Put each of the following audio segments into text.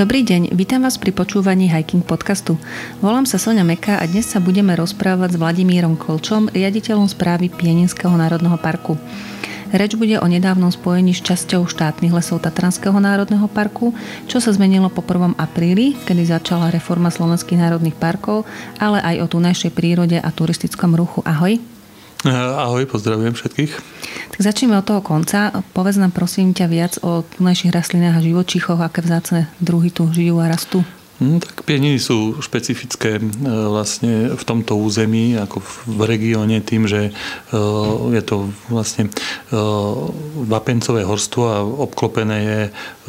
Dobrý deň, vítam vás pri počúvaní Hiking podcastu. Volám sa Sonia Meka a dnes sa budeme rozprávať s Vladimírom Kolčom, riaditeľom správy Pieninského národného parku. Reč bude o nedávnom spojení s časťou štátnych lesov Tatranského národného parku, čo sa zmenilo po 1. apríli, kedy začala reforma slovenských národných parkov, ale aj o tunajšej prírode a turistickom ruchu. Ahoj. Ahoj, pozdravujem všetkých. Tak začneme od toho konca. Povedz nám prosím ťa viac o tunajších rastlinách a živočíchoch, aké vzácne druhy tu žijú a rastú. No, tak pieniny sú špecifické e, vlastne v tomto území, ako v regióne, tým, že e, je to vlastne e, vapencové horstvo a obklopené je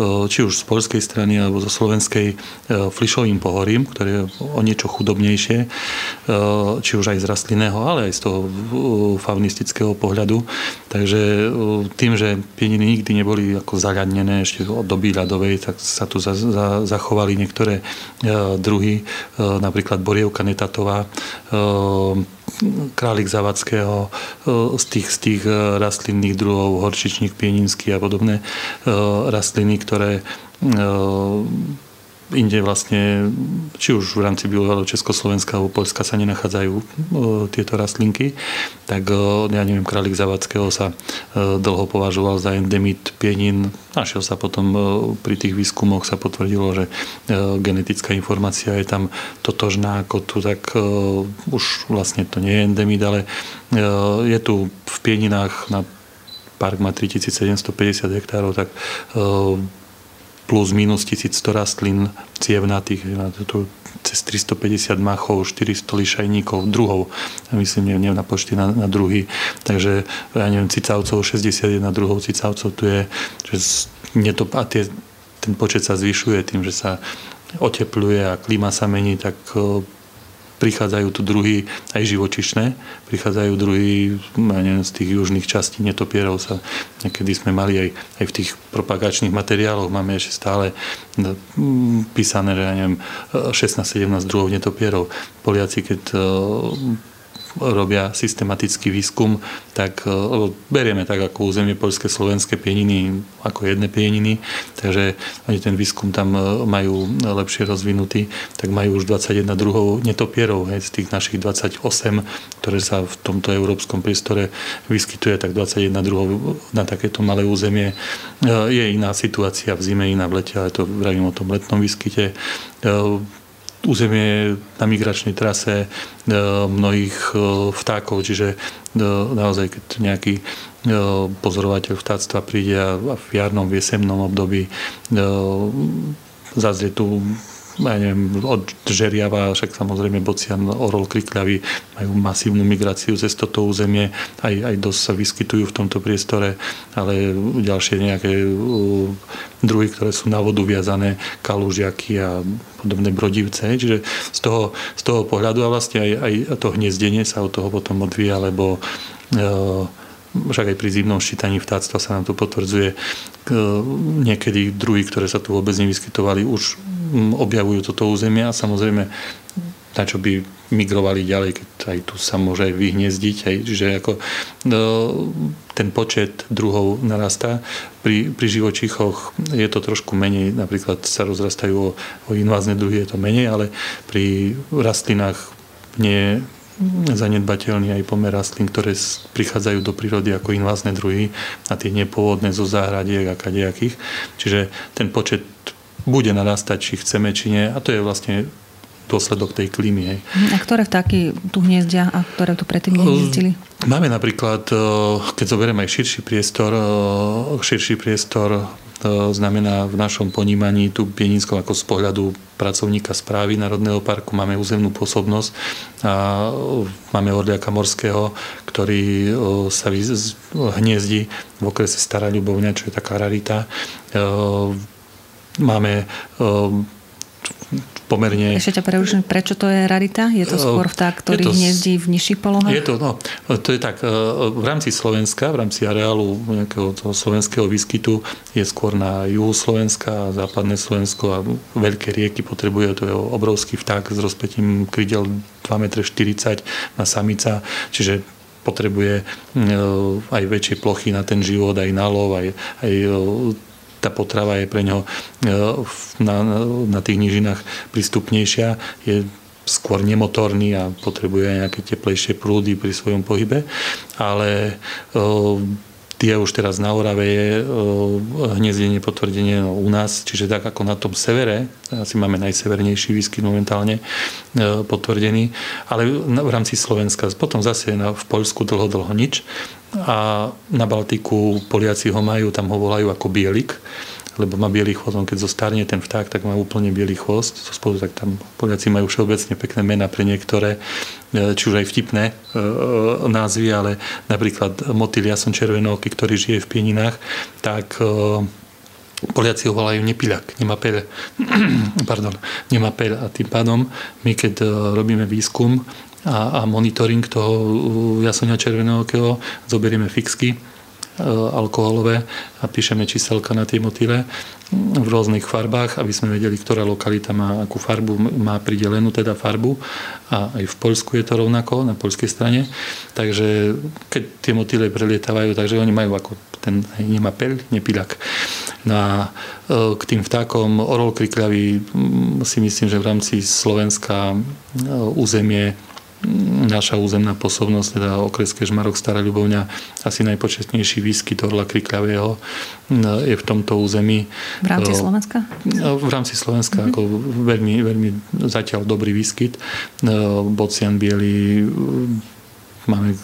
či už z polskej strany alebo zo slovenskej flišovým pohorím, ktoré je o niečo chudobnejšie, či už aj z rastlinného, ale aj z toho faunistického pohľadu. Takže tým, že pieniny nikdy neboli ako zaľadnené ešte od doby ľadovej, tak sa tu zachovali niektoré druhy, e, napríklad Borievka netatová, e, králik Zavadského, z tých, z tých rastlinných druhov, horčičník pieninský a podobné rastliny, ktoré inde vlastne, či už v rámci bývalého Československa alebo Polska sa nenachádzajú e, tieto rastlinky, tak e, ja neviem, králik Zavadského sa e, dlho považoval za endemit pienin. Našiel sa potom pri tých výskumoch sa potvrdilo, že genetická informácia je tam totožná ako tu, tak už vlastne to nie je endemit, ale je tu v pieninách na park má 3750 hektárov, tak plus minus 1100 rastlín cievnatých, cez 350 machov, 400 lišajníkov, druhov, myslím, nie, nie na počty, na, na druhý. Takže, ja neviem, cicavcov, 61 druhov cicavcov tu je, že to, a tie, ten počet sa zvyšuje tým, že sa otepluje a klíma sa mení, tak prichádzajú tu druhy aj živočišné, prichádzajú druhy neviem, z tých južných častí netopierov sa niekedy sme mali aj, aj v tých propagačných materiáloch máme ešte stále mm, písané, že ja neviem, 16-17 druhov netopierov. Poliaci, keď robia systematický výskum, tak e, berieme tak ako územie poľské slovenské pieniny ako jedné pieniny, takže oni ten výskum tam e, majú lepšie rozvinutý, tak majú už 21 druhov netopierov, hej, z tých našich 28, ktoré sa v tomto európskom priestore vyskytuje, tak 21 druhov na takéto malé územie. E, je iná situácia v zime, iná v lete, ale to vravím o tom letnom výskyte územie na migračnej trase e, mnohých e, vtákov, čiže e, naozaj, keď nejaký pozorovateľ vtáctva príde a v jarnom, v jesemnom období zazrie tu ja neviem, od žeriava, však samozrejme bocian, orol, krikľavy majú masívnu migráciu cez toto územie, aj, aj dosť sa vyskytujú v tomto priestore, ale ďalšie nejaké druhy, ktoré sú na vodu viazané, kalúžiaky a podobné brodivce. Čiže z toho, z toho pohľadu a vlastne aj, aj to hniezdenie sa od toho potom odvíja, lebo e, však aj pri zimnom ščítaní vtáctva sa nám tu potvrdzuje, niekedy druhy, ktoré sa tu vôbec nevyskytovali, už objavujú toto územie a samozrejme na čo by migrovali ďalej, keď aj tu sa môže vyhniezdiť. Aj, čiže ako, no, ten počet druhov narastá. Pri, pri živočíchoch je to trošku menej, napríklad sa rozrastajú o, o invázne druhy, je to menej, ale pri rastlinách nie zanedbateľný aj pomer rastlín, ktoré prichádzajú do prírody ako invázne druhy a tie nepôvodné zo záhradiek a kadejakých. Čiže ten počet bude narastať, či chceme, či nie. A to je vlastne dôsledok tej klímy. Hej. A ktoré vtáky tu hniezdia a ktoré tu predtým nehniezdili? Máme napríklad, e, keď zoberieme aj širší priestor, e, širší priestor znamená v našom ponímaní tu Pieninskom ako z pohľadu pracovníka správy Národného parku máme územnú pôsobnosť a máme orliaka morského, ktorý sa hniezdi v okrese Stará Ľubovňa, čo je taká rarita. Máme pomerne... Ešte ťa preruším, prečo to je rarita? Je to skôr vták, ktorý to, hniezdí v nižších polohách? Je to, no, to je tak, e, v rámci Slovenska, v rámci areálu nejakého toho slovenského výskytu je skôr na juhu Slovenska, západné Slovensko a veľké rieky potrebuje, to je obrovský vták s rozpetím krydel 2,40 m na samica, čiže potrebuje e, aj väčšie plochy na ten život, aj na lov, aj, aj tá potrava je pre ňo na, na tých nížinách prístupnejšia, je skôr nemotorný a potrebuje nejaké teplejšie prúdy pri svojom pohybe, ale tie už teraz na Orave je hniezdenie potvrdenie u nás, čiže tak ako na tom severe, asi máme najsevernejší výskyt momentálne potvrdený, ale v rámci Slovenska. Potom zase v Poľsku dlho, dlho nič a na Baltiku Poliaci ho majú, tam ho volajú ako bielik lebo má biely chvost. On keď zostarne ten vták, tak má úplne biely chvost. So spolu, tak tam Poliaci majú všeobecne pekné mená pre niektoré, e, či už aj vtipné e, e, názvy, ale napríklad motýl jason červenooky, ktorý žije v pieninách, tak Poliaci ho volajú nepiľak, nemá peľ. Pardon, nemá peľ. A tým pádom my, keď robíme výskum a, a monitoring toho jasonia červenookého, zoberieme fixky, Eh, alkoholové a píšeme číselka na tie motýle v rôznych farbách, aby sme vedeli, ktorá lokalita má akú farbu, má pridelenú teda farbu a aj v Poľsku je to rovnako, na poľskej strane. Takže keď tie motýle prelietávajú, takže oni majú ako ten nemá peľ, nepilak. No a eh, k tým vtákom orol krikľavý si myslím, že v rámci Slovenska eh, územie naša územná pôsobnosť, teda okres Kežmarok, Stará Ľubovňa, asi najpočetnejší výskyt orla krikľavého je v tomto území. V rámci Slovenska? V rámci Slovenska, mm-hmm. ako veľmi, veľmi zatiaľ dobrý výskyt. Bocian biely, máme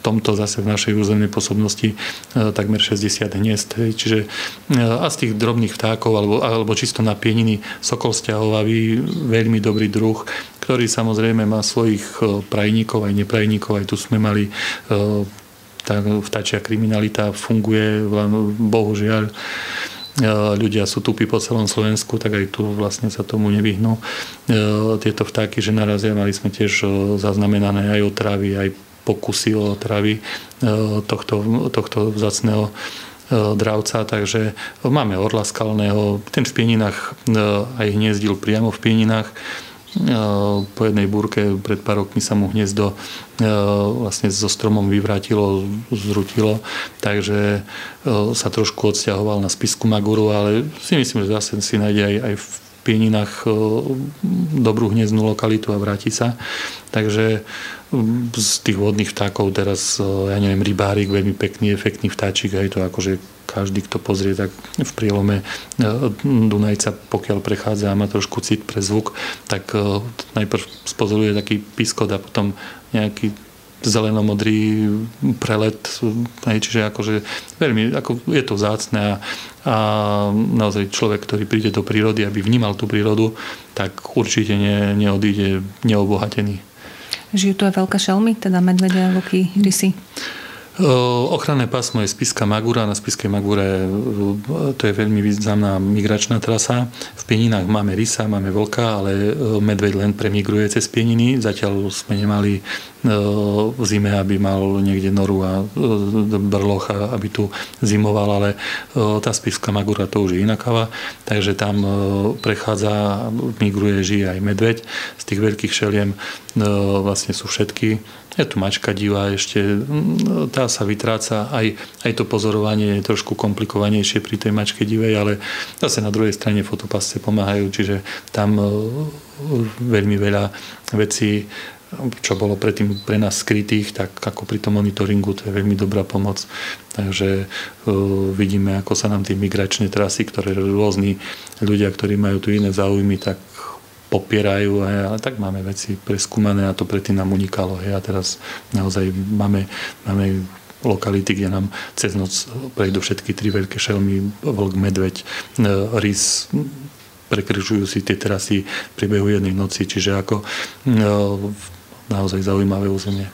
tomto zase v našej územnej pôsobnosti e, takmer 60 hniezd. Čiže e, a z tých drobných vtákov alebo, alebo čisto na pieniny sokol stiahovavý, veľmi dobrý druh, ktorý samozrejme má svojich e, prajníkov aj neprajníkov. Aj tu sme mali tá vtáčia kriminalita funguje, bohužiaľ ľudia sú tupí po celom Slovensku, tak aj tu vlastne sa tomu nevyhnú. Tieto vtáky, že narazia, mali sme tiež zaznamenané aj otravy, aj pokusy o otravy e, tohto, tohto vzácného e, dravca, takže máme orla skalného, ten v pieninách e, aj hniezdil priamo v pieninách, po jednej búrke pred pár rokmi sa mu hniezdo vlastne so stromom vyvrátilo, zrutilo, takže sa trošku odsťahoval na spisku Maguru, ale si myslím, že zase si nájde aj, aj v Pieninách dobrú hniezdnú lokalitu a vráti sa. Takže z tých vodných vtákov teraz, e, ja neviem, rybárik, veľmi pekný, efektný vtáčik, aj to akože každý, kto pozrie, tak v prielome e, Dunajca, pokiaľ prechádza a má trošku cit pre zvuk, tak e, najprv spozoruje taký piskot a potom nejaký zelenomodrý prelet, čiže akože veľmi, ako je to vzácne a, a naozaj človek, ktorý príde do prírody, aby vnímal tú prírodu, tak určite ne, neodíde neobohatený. Žijú tu aj veľké šelmy, teda medvede, vlky, rysy? Ochranné pásmo je Spiska Magura. Na Spiskej Magure to je veľmi významná migračná trasa. V Pieninách máme rysa, máme vlka, ale medveď len premigruje cez Pieniny. Zatiaľ sme nemali v zime, aby mal niekde noru a brloch, aby tu zimoval, ale tá Spiska Magura to už je iná kava, takže tam prechádza, migruje, žije aj medveď. Z tých veľkých šeliem vlastne sú všetky. Je tu mačka divá ešte, tá sa vytráca, aj, aj to pozorovanie je trošku komplikovanejšie pri tej mačke divej, ale zase na druhej strane fotopasce pomáhajú, čiže tam veľmi veľa vecí čo bolo predtým pre nás skrytých, tak ako pri tom monitoringu, to je veľmi dobrá pomoc. Takže uh, vidíme, ako sa nám tie migračné trasy, ktoré rôzni ľudia, ktorí majú tu iné záujmy, tak popierajú, hej, ale tak máme veci preskúmané a to predtým nám unikalo. Hej, a teraz naozaj máme, máme lokality, kde nám cez noc prejdú všetky tri veľké šelmy, vlk, medveď, e, rys, prekryžujú si tie trasy v priebehu jednej noci, čiže ako uh, naozaj zaujímavé územie.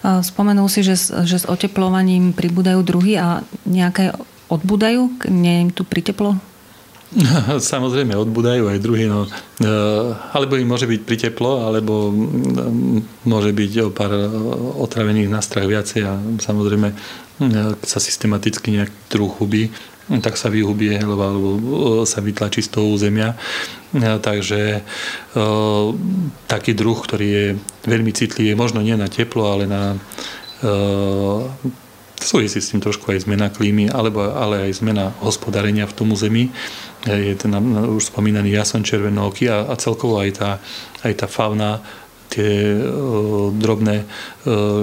Spomenul si, že, že s oteplovaním pribúdajú druhy a nejaké odbudajú? Nie im tu priteplo? Samozrejme, odbudajú aj druhy, no, e, alebo im môže byť priteplo, alebo môže byť o pár otravených na viacej a samozrejme sa systematicky nejak druh hubí, tak sa vyhubie alebo, alebo sa vytlačí z toho územia. Takže taký druh, ktorý je veľmi citlivý, možno nie na teplo, ale na Súvisí s tým trošku aj zmena klímy, alebo, ale aj zmena hospodárenia v tom území. Je ten už spomínaný jason červenooky a, a celkovo aj tá, aj tá fauna tie e, drobné e,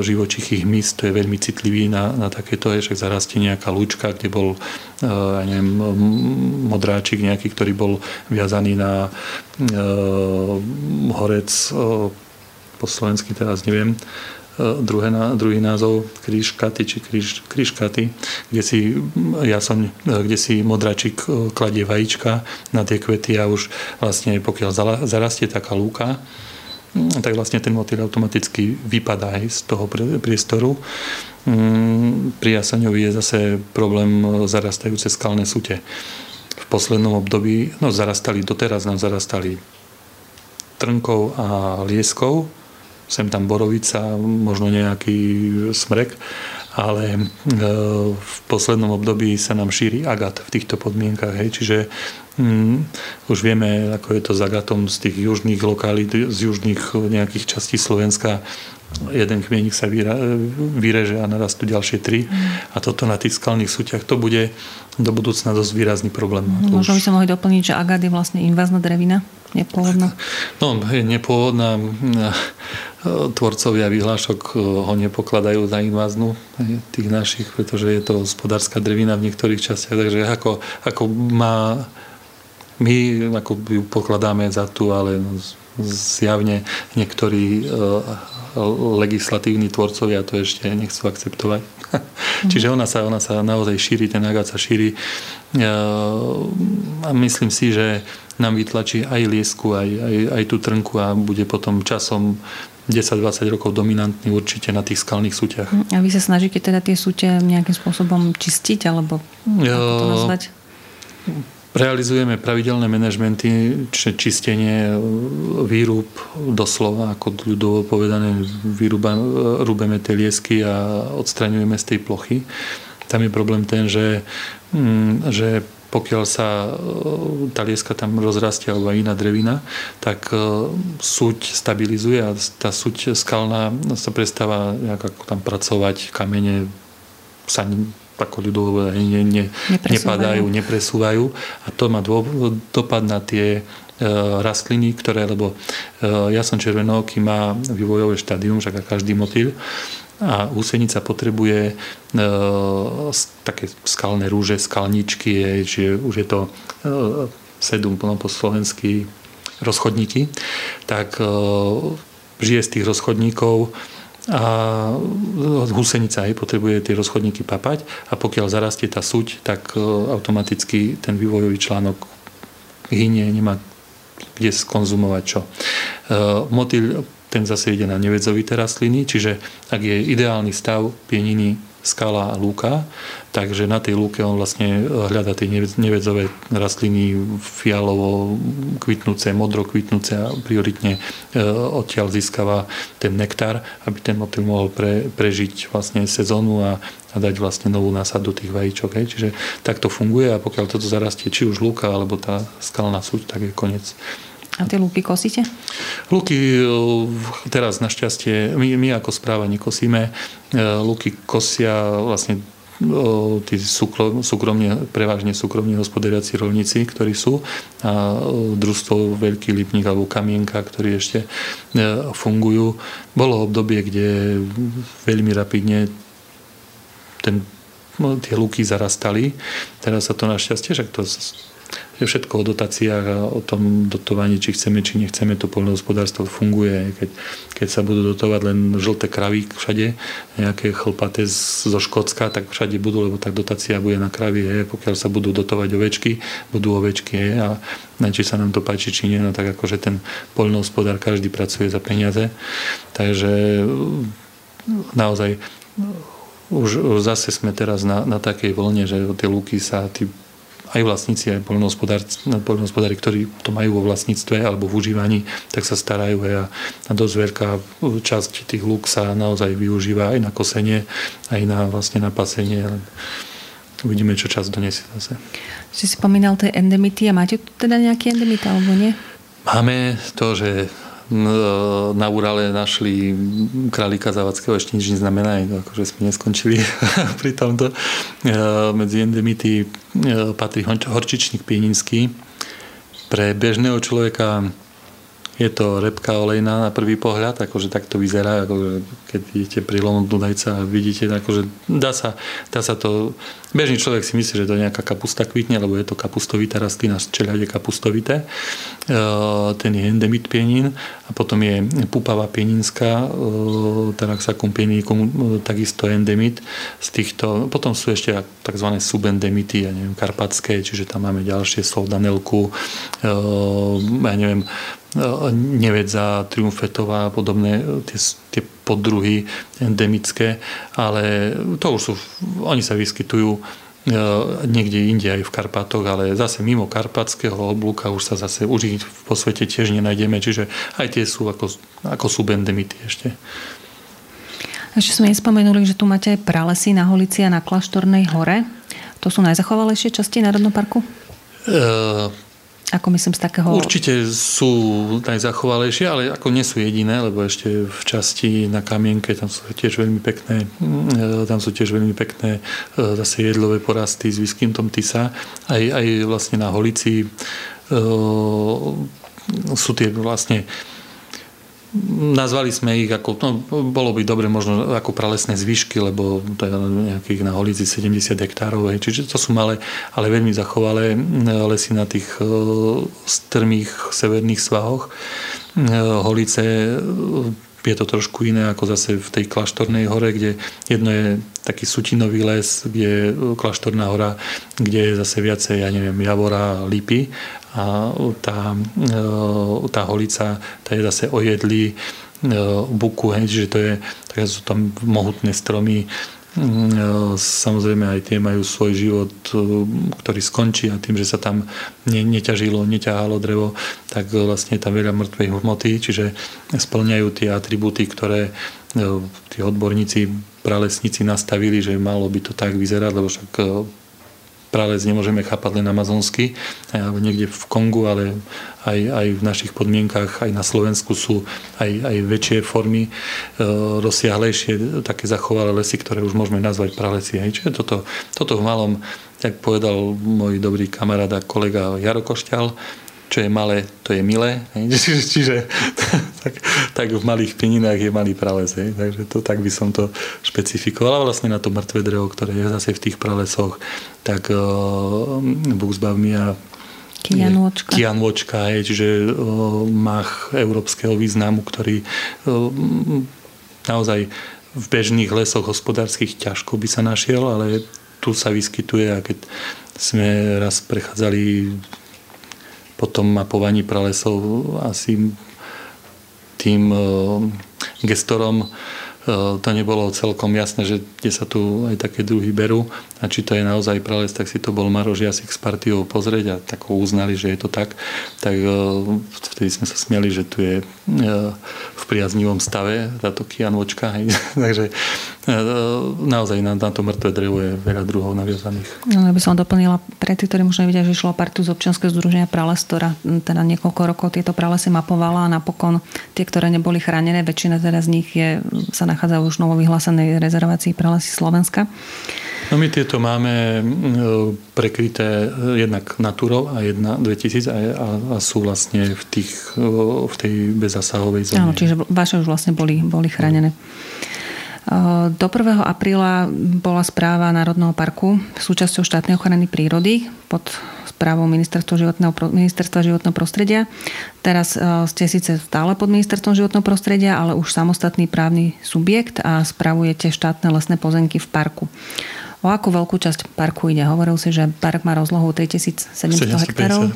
živočichy hmyz, to je veľmi citlivý na, na takéto, je však zarastie nejaká lúčka, kde bol e, ja neviem, modráčik nejaký, ktorý bol viazaný na horec po slovensky teraz neviem, druhé, druhý názov krížkaty či kríž, krížkaty, kde si, ja som, kde si modračik kladie vajíčka na tie kvety a už vlastne pokiaľ zarastie taká lúka, Mm, tak vlastne ten motýl automaticky vypadá aj z toho priestoru. Mm, pri jasaňovi je zase problém zarastajúce skalné sute. V poslednom období, no zarastali, doteraz nám zarastali trnkou a lieskou, sem tam borovica, možno nejaký smrek, ale e, v poslednom období sa nám šíri agat v týchto podmienkach. Hej. Čiže Mm, už vieme, ako je to s agatom z tých južných lokalít, z južných nejakých častí Slovenska. Jeden kmienik sa vyreže a narastú ďalšie tri. Mm. A toto na tých skalných súťach, to bude do budúcna dosť výrazný problém. Mm, možno by sme mohli doplniť, že agát je vlastne invázna drevina, nepôvodná. No, je nepôvodná. Tvorcovia vyhlášok ho nepokladajú za inváznú tých našich, pretože je to hospodárska drevina v niektorých častiach, takže ako, ako má my ako ju pokladáme za tú, ale zjavne niektorí e, legislatívni tvorcovia to ešte nechcú akceptovať. Mm. Čiže ona sa, ona sa naozaj šíri, ten agát sa šíri a myslím si, že nám vytlačí aj liesku, aj, aj, aj tú trnku a bude potom časom 10-20 rokov dominantný určite na tých skalných súťach. A vy sa snažíte teda tie súťa nejakým spôsobom čistiť, alebo ako to nazvať? Realizujeme pravidelné manažmenty, čistenie, výrub, doslova, ako ľudovo povedané, výruba, rúbeme tie liesky a odstraňujeme z tej plochy. Tam je problém ten, že, mm, že pokiaľ sa e, tá lieska tam rozrastie alebo iná drevina, tak e, suť stabilizuje a tá suť skalná sa prestáva ako tam pracovať, kamene sa ako ľudovo ne, ne, nepadajú, nepresúvajú. A to má dô, dopad na tie e, rastliny, ktoré, lebo e, ja som červenoký, má vývojové štádium, však každý motýl, a úsenica potrebuje e, také skalné rúže, skalničky, čiže už je to e, sedum po slovensky rozchodníky, tak e, žije z tých rozchodníkov a husenica aj potrebuje tie rozchodníky papať a pokiaľ zarastie tá suť, tak e, automaticky ten vývojový článok hynie, nemá kde skonzumovať čo. E, motýl ten zase ide na nevedzovité rastliny, čiže ak je ideálny stav pieniny skala lúka, takže na tej lúke on vlastne hľadá tie nevedzové rastliny fialovo kvitnúce, modro kvitnúce a prioritne e, odtiaľ získava ten nektár, aby ten motýl mohol pre, prežiť vlastne sezónu a, a dať vlastne novú násadu tých vajíčok. Hej. Čiže takto funguje a pokiaľ toto zarastie či už lúka alebo tá skalná súť, tak je koniec. A tie lúky kosíte? Lúky e, teraz našťastie, my, my ako správa nekosíme. E, lúky kosia vlastne e, tí súkromne, prevažne súkromne hospodáriaci rolníci, ktorí sú a družstvo Veľký Lipník alebo Kamienka, ktorí ešte fungujú. Bolo obdobie, kde veľmi rapidne ten, tie lúky zarastali. Teraz sa to našťastie, že to je všetko o dotáciách a o tom dotovaní, či chceme, či nechceme, to poľnohospodárstvo funguje. Keď, keď sa budú dotovať len žlté kravy všade, nejaké chlpaté zo Škótska, tak všade budú, lebo tak dotácia bude na kravy. Je. Pokiaľ sa budú dotovať ovečky, budú ovečky. Je. A či sa nám to páči, či nie, no tak akože ten poľnohospodár každý pracuje za peniaze. Takže naozaj už zase sme teraz na, na takej vlne, že tie lúky sa, tí aj vlastníci, aj poľnohospodári, ktorí to majú vo vlastníctve alebo v užívaní, tak sa starajú aj a, a dosť veľká časť tých lúk sa naozaj využíva aj na kosenie, aj na, vlastne na pasenie. Uvidíme, čo čas donesie zase. Si spomínal tie endemity a máte tu teda nejaký endemit alebo nie? Máme to, že na Urale našli králika Zavadského, ešte nič neznamená, akože sme neskončili pri tomto. Medzi endemity patrí horčičník pieninský. Pre bežného človeka je to repka olejná na prvý pohľad, akože tak to vyzerá, akože keď idete pri lomu Dunajca a vidíte, akože dá sa, dá sa to, bežný človek si myslí, že to je nejaká kapusta kvitne, lebo je to kapustovitá rastlina z čeľade kapustovité. E, ten je endemit pienín a potom je pupava pieninská, e, Taraxacum pienicum, e, takisto endemit z týchto, potom sú ešte tzv. subendemity, ja neviem, karpatské, čiže tam máme ďalšie soldanelku, ja neviem, nevedza, triumfetová a podobné tie, tie poddruhy endemické, ale to už sú, oni sa vyskytujú e, niekde inde aj v Karpatoch, ale zase mimo karpatského oblúka už sa zase už ich po svete tiež nenájdeme, čiže aj tie sú ako, ako subendemity ešte. Ešte sme nespomenuli, že tu máte pralesy na Holici a na Klaštornej hore. To sú najzachovalejšie časti Národného parku? E, ako myslím z takého... Určite sú najzachovalejšie, ale ako nie sú jediné, lebo ešte v časti na Kamienke tam sú tiež veľmi pekné mm, tam sú tiež veľmi pekné e, zase jedlové porasty s tom Tisa. Aj, aj vlastne na Holici e, sú tie vlastne Nazvali sme ich ako, no, bolo by dobre možno ako pralesné zvyšky, lebo to je nejakých na holici 70 hektárov, hej, čiže to sú malé, ale veľmi zachovalé lesy na tých e, strmých severných svahoch. E, holice je to trošku iné ako zase v tej kláštornej hore, kde jedno je taký sutinový les, kde je kláštorná hora, kde je zase viacej, ja neviem, javora, lipy a tá, e, tá holica, tá je zase ojedlý e, buku, hej, čiže to je, tak sú tam mohutné stromy, mm, e, samozrejme aj tie majú svoj život, ktorý skončí a tým, že sa tam ne, neťažilo, neťahalo drevo, tak vlastne je tam veľa mŕtvej hmoty, čiže splňajú tie atribúty, ktoré tí odborníci, pralesníci nastavili, že malo by to tak vyzerať, lebo však prales nemôžeme chápať len amazonsky, alebo niekde v Kongu, ale aj, aj v našich podmienkach, aj na Slovensku sú aj, aj väčšie formy, e, rozsiahlejšie, také zachovalé lesy, ktoré už môžeme nazvať pralesy. Hej. Čiže toto, toto v malom, jak povedal môj dobrý kamarát a kolega Jaro Košťal, čo je malé, to je milé. Čiže, čiže tak, tak v malých peninách je malý prales. Hej. Takže to, tak by som to špecifikoval. A vlastne na to mŕtve drevo, ktoré je zase v tých pralesoch, tak uh, Buxbavmia Kianvočka. Kianvočka, hej, čiže uh, mach európskeho významu, ktorý uh, naozaj v bežných lesoch hospodárskych ťažko by sa našiel, ale tu sa vyskytuje a keď sme raz prechádzali po tom mapovaní pralesov asi tým e, gestorom E, to nebolo celkom jasné, že kde sa tu aj také druhy berú a či to je naozaj prales, tak si to bol Maroš Jasik s partiou pozrieť a tak ho uznali, že je to tak. Tak e, vtedy sme sa smiali, že tu je e, v priaznivom stave táto kianvočka. Takže naozaj na, na to mŕtve drevo je veľa druhov naviazaných. No, ja by som doplnila pre tých, ktorí možno nevidia, že išlo partu z občianskeho združenia Prales, ktorá teda niekoľko rokov tieto pralesy mapovala a napokon tie, ktoré neboli chránené, väčšina teda z nich je, sa nachádza už novo vyhlásenej rezervácii pralesy Slovenska. No my tieto máme prekryté jednak Naturou a jedna 2000 a, a, a sú vlastne v, tých, v tej bezasahovej zóne. Áno, čiže vaše už vlastne boli, boli chránené. Do 1. apríla bola správa Národného parku súčasťou štátnej ochrany prírody pod správou Ministerstva životného, Ministerstva životného prostredia. Teraz e, ste síce stále pod Ministerstvom životného prostredia, ale už samostatný právny subjekt a spravujete štátne lesné pozemky v parku. O akú veľkú časť parku ide? Hovoril si, že park má rozlohu 3700 hektárov.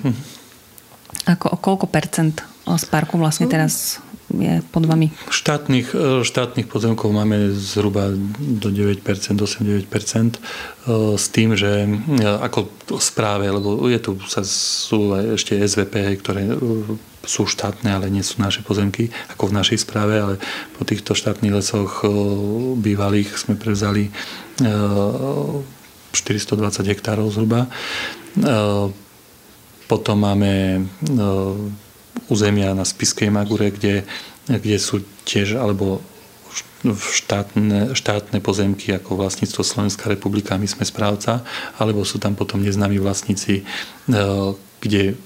Ako, o koľko percent z parku vlastne teraz je pod vami? Štátnych, e, štátnych pozemkov máme zhruba do 9%, 8-9%, e, s tým, že e, ako správe, lebo je tu sa sú ešte SVP, ktoré sú štátne, ale nie sú naše pozemky, ako v našej správe, ale po týchto štátnych lesoch bývalých sme prevzali 420 hektárov zhruba. Potom máme územia na Spiskej Magure, kde, kde sú tiež, alebo štátne, štátne pozemky ako vlastníctvo Slovenská republika, my sme správca, alebo sú tam potom neznámi vlastníci, kde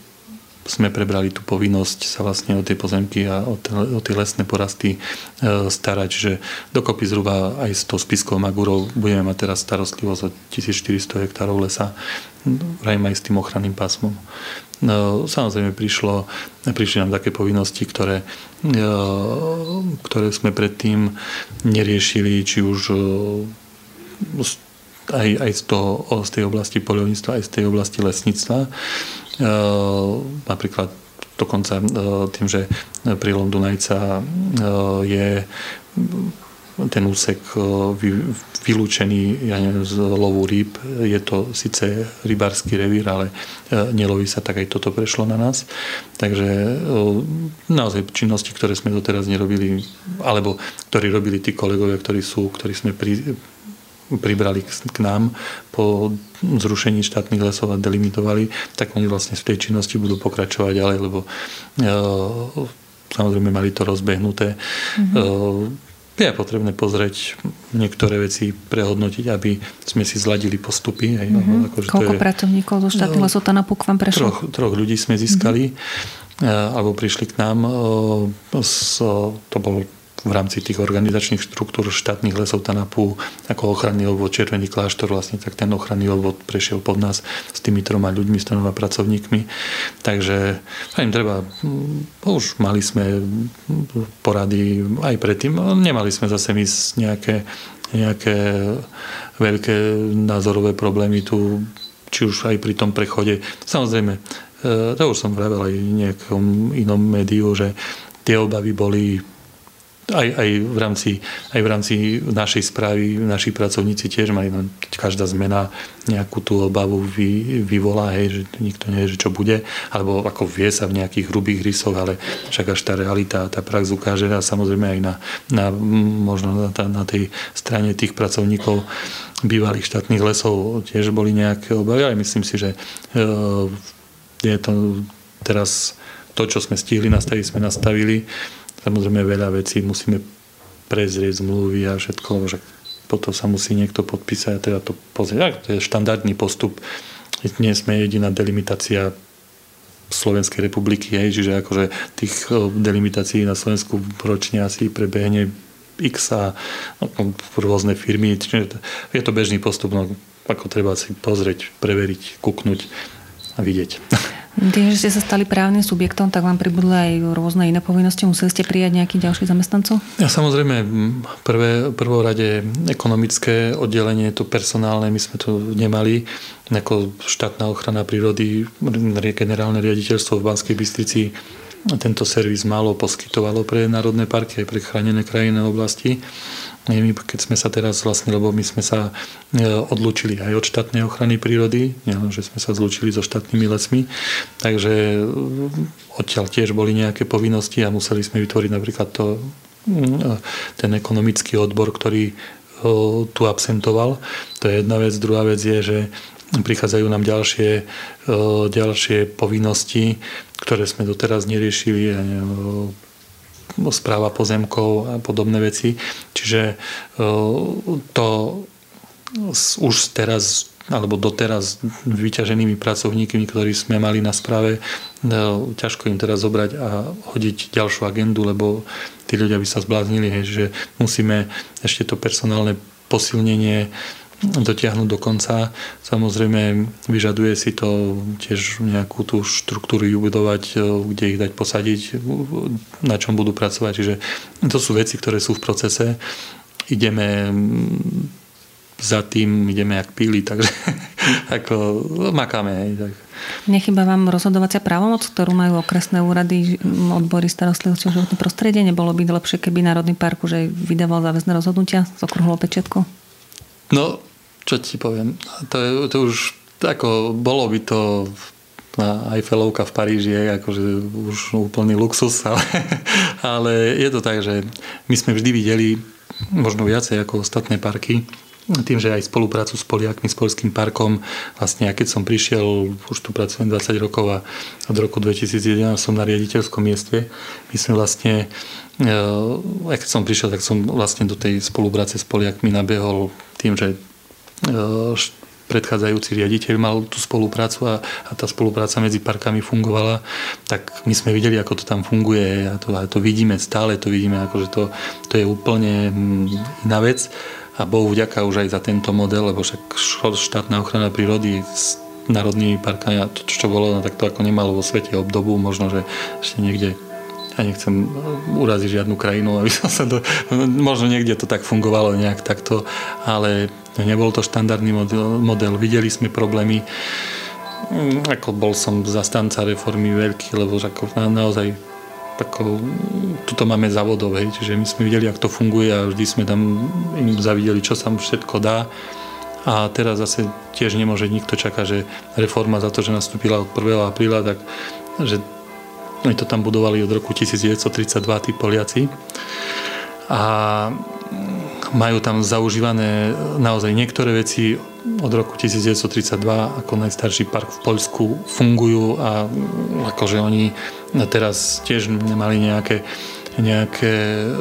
sme prebrali tú povinnosť sa vlastne o tie pozemky a o tie, o tie lesné porasty e, starať, že dokopy zhruba aj s tou spiskou Magurou budeme mať teraz starostlivosť o 1400 hektárov lesa, vrajme aj s tým ochranným pásmom. No, samozrejme prišlo, prišli nám také povinnosti, ktoré, e, ktoré sme predtým neriešili, či už e, aj, aj z, toho, z tej oblasti poľovníctva, aj z tej oblasti lesníctva. Ehm, napríklad dokonca ehm, tým, že prílom Dunajca ehm, je ten úsek vylúčený ja neviem, z lovu rýb. Je to síce rybársky revír, ale neloví sa, tak aj toto prešlo na nás. Takže naozaj činnosti, ktoré sme doteraz nerobili, alebo ktorí robili tí kolegovia, ktorí sú, ktorí sme pri, pribrali k nám po zrušení štátnych lesov a delimitovali, tak oni vlastne v tej činnosti budú pokračovať ďalej, lebo e, samozrejme mali to rozbehnuté. Mm-hmm. Je potrebné pozrieť niektoré veci, prehodnotiť, aby sme si zladili postupy. Hej, mm-hmm. akože Koľko je, vám zo štátnych lesov Tanapu k vám prešlo? Troch, troch ľudí sme získali, mm-hmm. alebo prišli k nám. To bol v rámci tých organizačných štruktúr štátnych lesov Tanapu ako ochranný obvod Červený kláštor, vlastne tak ten ochranný obvod prešiel pod nás s tými troma ľuďmi, s troma pracovníkmi. Takže im treba, mm, už mali sme porady aj predtým, nemali sme zase my nejaké, nejaké veľké názorové problémy tu, či už aj pri tom prechode. Samozrejme, e, to už som vravel aj v nejakom inom médiu, že tie obavy boli aj, aj, v rámci, aj v rámci našej správy, naši pracovníci tiež majú, každá zmena nejakú tú obavu vy, vyvolá, hej, že nikto nevie, že čo bude, alebo ako vie sa v nejakých hrubých rysoch, ale však až tá realita, tá prax ukáže a samozrejme aj na, na možno na, na tej strane tých pracovníkov bývalých štátnych lesov tiež boli nejaké obavy, ale myslím si, že e, je to teraz to, čo sme stihli nastaviť, sme nastavili Samozrejme veľa vecí musíme prezrieť zmluvy a všetko, že potom sa musí niekto podpísať a teda to pozrieť. To je štandardný postup. Nie sme jediná delimitácia Slovenskej republiky, hej, čiže akože tých delimitácií na Slovensku ročne asi prebehne x a no, rôzne firmy, čiže je to bežný postup, no, ako treba si pozrieť, preveriť, kúknuť a vidieť. Tým, že ste sa stali právnym subjektom, tak vám pribudli aj rôzne iné povinnosti. Museli ste prijať nejakých ďalších zamestnancov? Ja samozrejme, prvé, prvom rade ekonomické oddelenie, to personálne, my sme to nemali. Ako štátna ochrana prírody, generálne riaditeľstvo v Banskej Bystrici tento servis málo poskytovalo pre národné parky aj pre chránené krajinné oblasti my, keď sme sa teraz vlastne, lebo my sme sa e, odlúčili aj od štátnej ochrany prírody, že sme sa zlúčili so štátnymi lesmi, takže e, odtiaľ tiež boli nejaké povinnosti a museli sme vytvoriť napríklad to, e, ten ekonomický odbor, ktorý tu absentoval. To je jedna vec. Druhá vec je, že prichádzajú nám ďalšie, ďalšie povinnosti, ktoré sme doteraz neriešili správa pozemkov a podobné veci. Čiže e, to už teraz alebo doteraz vyťaženými pracovníkmi, ktorí sme mali na správe, e, ťažko im teraz zobrať a hodiť ďalšiu agendu, lebo tí ľudia by sa zbláznili, že musíme ešte to personálne posilnenie dotiahnuť do konca. Samozrejme, vyžaduje si to tiež nejakú tú štruktúru budovať, e, kde ich dať posadiť, na čom budú pracovať. Čiže to sú veci, ktoré sú v procese. Ideme za tým, ideme jak píli, takže ako makáme. Hej, tak. Nechyba vám rozhodovacia právomoc, ktorú majú okresné úrady, odbory starostlivosti o životné prostredie? Nebolo by lepšie, keby Národný park už aj vydával záväzné rozhodnutia s okruhlou pečiatkou? No, čo ti poviem, to, je, to už ako bolo by to na Eiffelovka v Paríži je akože už úplný luxus, ale, ale je to tak, že my sme vždy videli možno viacej ako ostatné parky tým, že aj spoluprácu s Poliakmi, s Polským parkom, vlastne ja keď som prišiel, už tu pracujem 20 rokov a od roku 2011 som na riaditeľskom mieste, my sme vlastne, ja keď som prišiel, tak som vlastne do tej spolupráce s Poliakmi nabehol tým, že predchádzajúci riaditeľ mal tú spoluprácu a, a tá spolupráca medzi parkami fungovala, tak my sme videli, ako to tam funguje a to, a to vidíme stále, to vidíme, ako že to, to je úplne mm, iná vec a Bohu vďaka už aj za tento model, lebo však štátna ochrana prírody s národnými parkami a to, čo bolo, no, tak to ako nemalo vo svete obdobu, možno, že ešte niekde ja nechcem uraziť žiadnu krajinu, aby som sa do, možno niekde to tak fungovalo nejak takto, ale nebol to štandardný model. model. Videli sme problémy, mm, ako bol som zastanca reformy veľký, lebo ako na, naozaj ako, tuto máme závodov, hej, čiže my sme videli, ako to funguje a vždy sme tam im zavideli, čo sa všetko dá. A teraz zase tiež nemôže nikto čakať, že reforma za to, že nastúpila od 1. apríla, tak že oni to tam budovali od roku 1932, tí Poliaci. A majú tam zaužívané naozaj niektoré veci od roku 1932 ako najstarší park v Poľsku fungujú a akože oni teraz tiež nemali nejaké, nejaké e,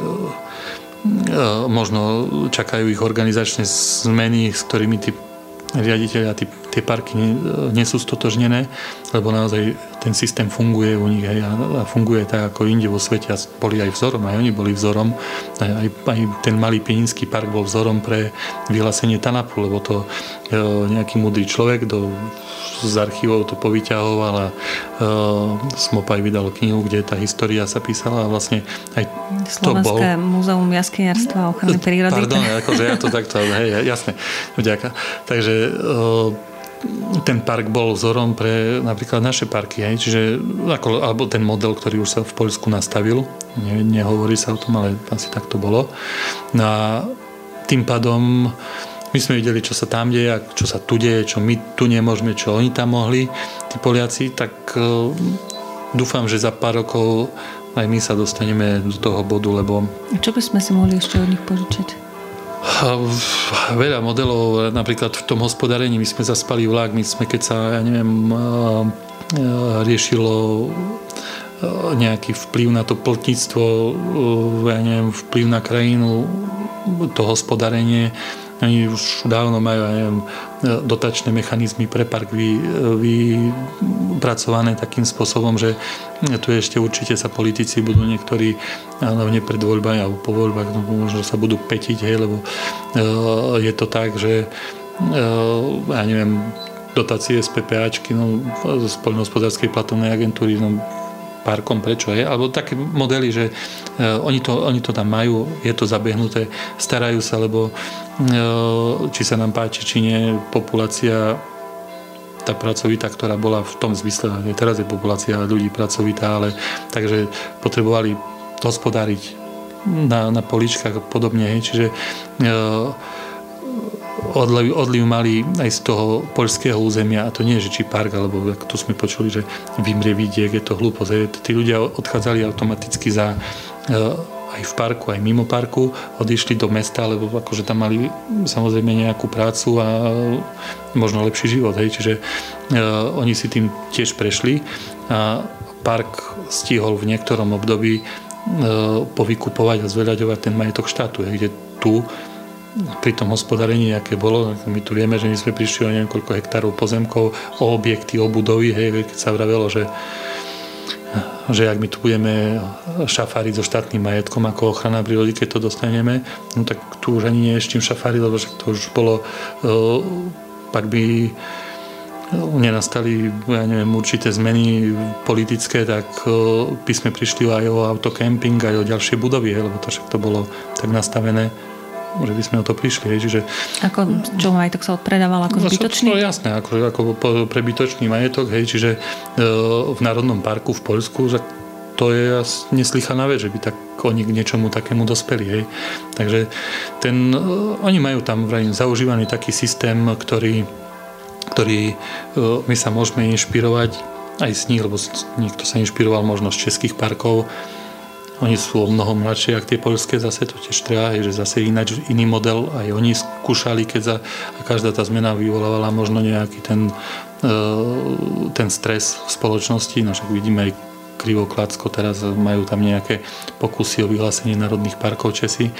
možno čakajú ich organizačné zmeny, s ktorými tí riaditeľia tí, tie parky nie, nie sú stotožnené, lebo naozaj ten systém funguje u nich hej, a funguje tak ako inde vo svete a boli aj vzorom, aj oni boli vzorom. Aj, aj, aj ten malý Pieninský park bol vzorom pre vyhlásenie TANAPu, lebo to e, nejaký múdry človek do, z archívov to povyťahoval a e, Smopaj vydal knihu, kde tá história sa písala a vlastne aj Slovenské to bol... múzeum jaskyniarstva a ochrany prírody. Pardon, akože ja to takto, hej, jasne, vďaka. Takže e, ten park bol vzorom pre napríklad naše parky, hej, čiže ako, alebo ten model, ktorý už sa v Poľsku nastavil, ne, nehovorí sa o tom, ale asi tak to bolo. No a tým pádom my sme videli, čo sa tam deje čo sa tu deje, čo my tu nemôžeme, čo oni tam mohli, tí Poliaci, tak uh, dúfam, že za pár rokov aj my sa dostaneme do toho bodu, lebo... Čo by sme si mohli ešte od nich požičať? Veľa modelov, napríklad v tom hospodárení, my sme zaspali vlak, my sme keď sa, ja neviem, riešilo nejaký vplyv na to plotníctvo, ja neviem, vplyv na krajinu, to hospodárenie, oni už dávno majú aj neviem, dotačné mechanizmy pre park vy, vypracované takým spôsobom, že tu ešte určite sa politici budú niektorí, hlavne pred voľbami alebo po voľbách, no, možno sa budú petiť, hej, lebo uh, je to tak, že uh, ja neviem, dotácie z PPAčky, no, z poľnohospodárskej platovnej agentúry, no, parkom, prečo je, alebo také modely, že uh, oni, to, oni to tam majú, je to zabehnuté, starajú sa, lebo uh, či sa nám páči, či nie, populácia tá pracovitá, ktorá bola v tom zmysle, teraz je populácia ľudí pracovitá, ale takže potrebovali hospodáriť na, na poličkách a podobne, hej, čiže uh, odliv, odliv mali aj z toho poľského územia a to nie je, že či park, alebo ako tu sme počuli, že vymrie vidiek, je to hlúposť. Tí ľudia odchádzali automaticky za e, aj v parku, aj mimo parku, odišli do mesta, lebo akože tam mali samozrejme nejakú prácu a možno lepší život. Hej. Čiže uh, oni si tým tiež prešli a park stihol v niektorom období uh, povykupovať a zveľaďovať ten majetok štátu, hej, kde tu pri tom hospodárení, aké bolo, my tu vieme, že my sme prišli o neviem koľko hektárov pozemkov, o objekty, o budovy, hej, keď sa vravelo, že že ak my tu budeme šafáriť so štátnym majetkom ako ochrana prírody, keď to dostaneme, no tak tu už ani nie je s čím šafáriť, lebo však to už bolo, uh, pak by nenastali ja neviem, určité zmeny politické, tak uh, by sme prišli aj o autokemping, aj o ďalšie budovy, lebo to však to bolo tak nastavené že by sme o to prišli. Čiže, ako, čo majetok sa odpredával ako no, zbytočný? No jasné, ako, ako prebytočný majetok, hej, čiže e, v Národnom parku v Poľsku, že to je neslychaná vec, že by tak oni k niečomu takému dospeli. Hej. Takže ten, e, oni majú tam vraj zaužívaný taký systém, ktorý, ktorý e, my sa môžeme inšpirovať aj z nich, lebo niekto sa inšpiroval možno z českých parkov, oni sú o mnoho mladšie, ako tie poľské, zase to tiež treba, že zase ináč, iný model, aj oni skúšali, keď za, a každá tá zmena vyvolávala možno nejaký ten, e, ten stres v spoločnosti, no však vidíme aj Krivokladsko, teraz majú tam nejaké pokusy o vyhlásenie národných parkov Česi.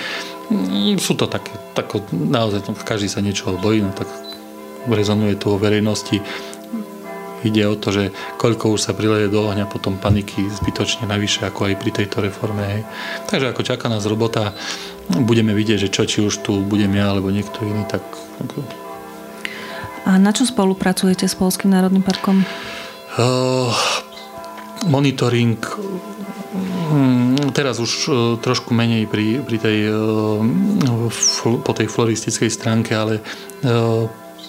Mm, sú to také, tako, naozaj každý sa niečoho bojí, no tak rezonuje to o verejnosti ide o to, že koľko už sa prileje do ohňa potom paniky zbytočne navyše ako aj pri tejto reforme. Hej. Takže ako čaká nás robota, budeme vidieť, že čo či už tu budem ja alebo niekto iný, tak... A na čo spolupracujete s Polským národným parkom? Uh, monitoring hm, teraz už uh, trošku menej pri, pri tej, uh, po tej floristickej stránke, ale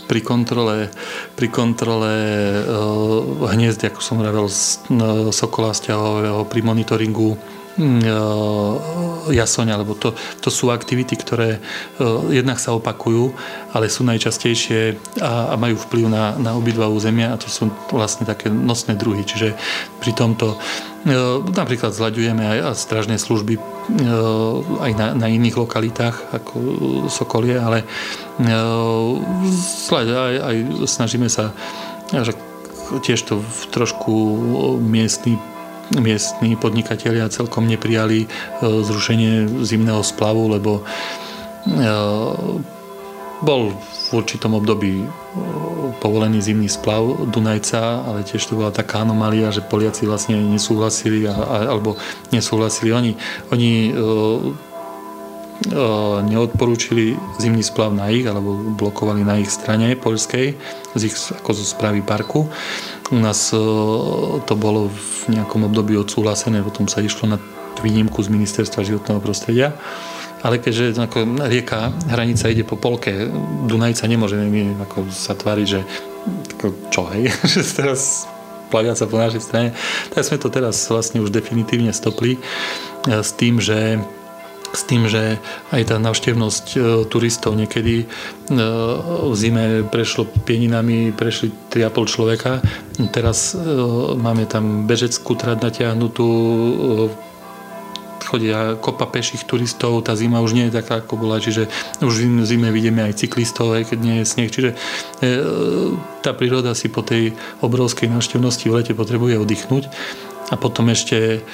pri kontrole, pri kontrole uh, hniezd, ako som hovoril, uh, sokola stiahového, pri monitoringu uh, jasoňa, lebo to, to sú aktivity, ktoré uh, jednak sa opakujú, ale sú najčastejšie a, a majú vplyv na, na obidva územia a to sú vlastne také nosné druhy. Čiže pri tomto uh, napríklad zľaďujeme aj, stražné služby aj na, na iných lokalitách ako Sokolie, ale aj, aj snažíme sa že tiež to trošku miestny miestni podnikatelia celkom neprijali zrušenie zimného splavu, lebo bol v určitom období povolený zimný splav Dunajca, ale tiež to bola taká anomália, že Poliaci vlastne nesúhlasili, alebo nesúhlasili oni. Oni neodporúčili zimný splav na ich, alebo blokovali na ich strane poľskej, z ich ako zo správy parku. U nás to bolo v nejakom období odsúhlasené, potom sa išlo na výnimku z ministerstva životného prostredia. Ale keďže ako rieka, hranica ide po polke, Dunajca nemôžeme my ako sa tváriť, že ako, čo hej, že teraz plaviaca po našej strane, tak sme to teraz vlastne už definitívne stopli s tým, že s tým, že aj tá navštevnosť e, turistov niekedy e, v zime prešlo pieninami, prešli 3,5 človeka. Teraz e, máme tam bežeckú trať natiahnutú, chodia kopa peších turistov, tá zima už nie je taká, ako bola, čiže už v zime vidíme aj cyklistov, aj keď nie je sneh, čiže tá príroda si po tej obrovskej návštevnosti v lete potrebuje oddychnúť a potom ešte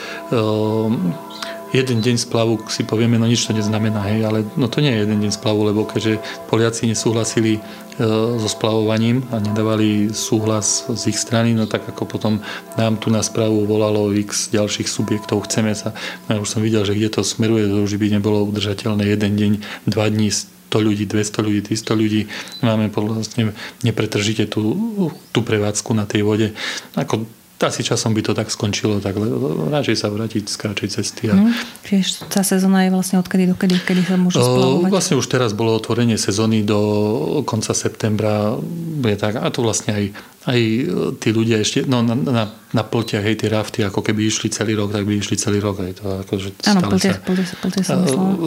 jeden deň splavu si povieme, no nič to neznamená, hej, ale no to nie je jeden deň splavu, lebo keďže Poliaci nesúhlasili e, so splavovaním a nedávali súhlas z ich strany, no tak ako potom nám tu na správu volalo x ďalších subjektov, chceme sa, no ja už som videl, že kde to smeruje, to už by nebolo udržateľné jeden deň, dva dní, 100 ľudí, 200 ľudí, 300 ľudí, máme vlastne nepretržite tú, tú prevádzku na tej vode. Ako asi časom by to tak skončilo, tak radšej sa vrátiť z kratšej cesty. A... Hmm, čiže tá sezóna je vlastne odkedy do kedy, kedy sa môže splavovať? Vlastne už teraz bolo otvorenie sezóny do konca septembra. Je tak, a to vlastne aj, aj tí ľudia ešte, no na, na, na pltiach, hej, tie rafty, ako keby išli celý rok, tak by išli celý rok. Hej, to, ako, že Áno, pltia, sa, pltia, pltia sa,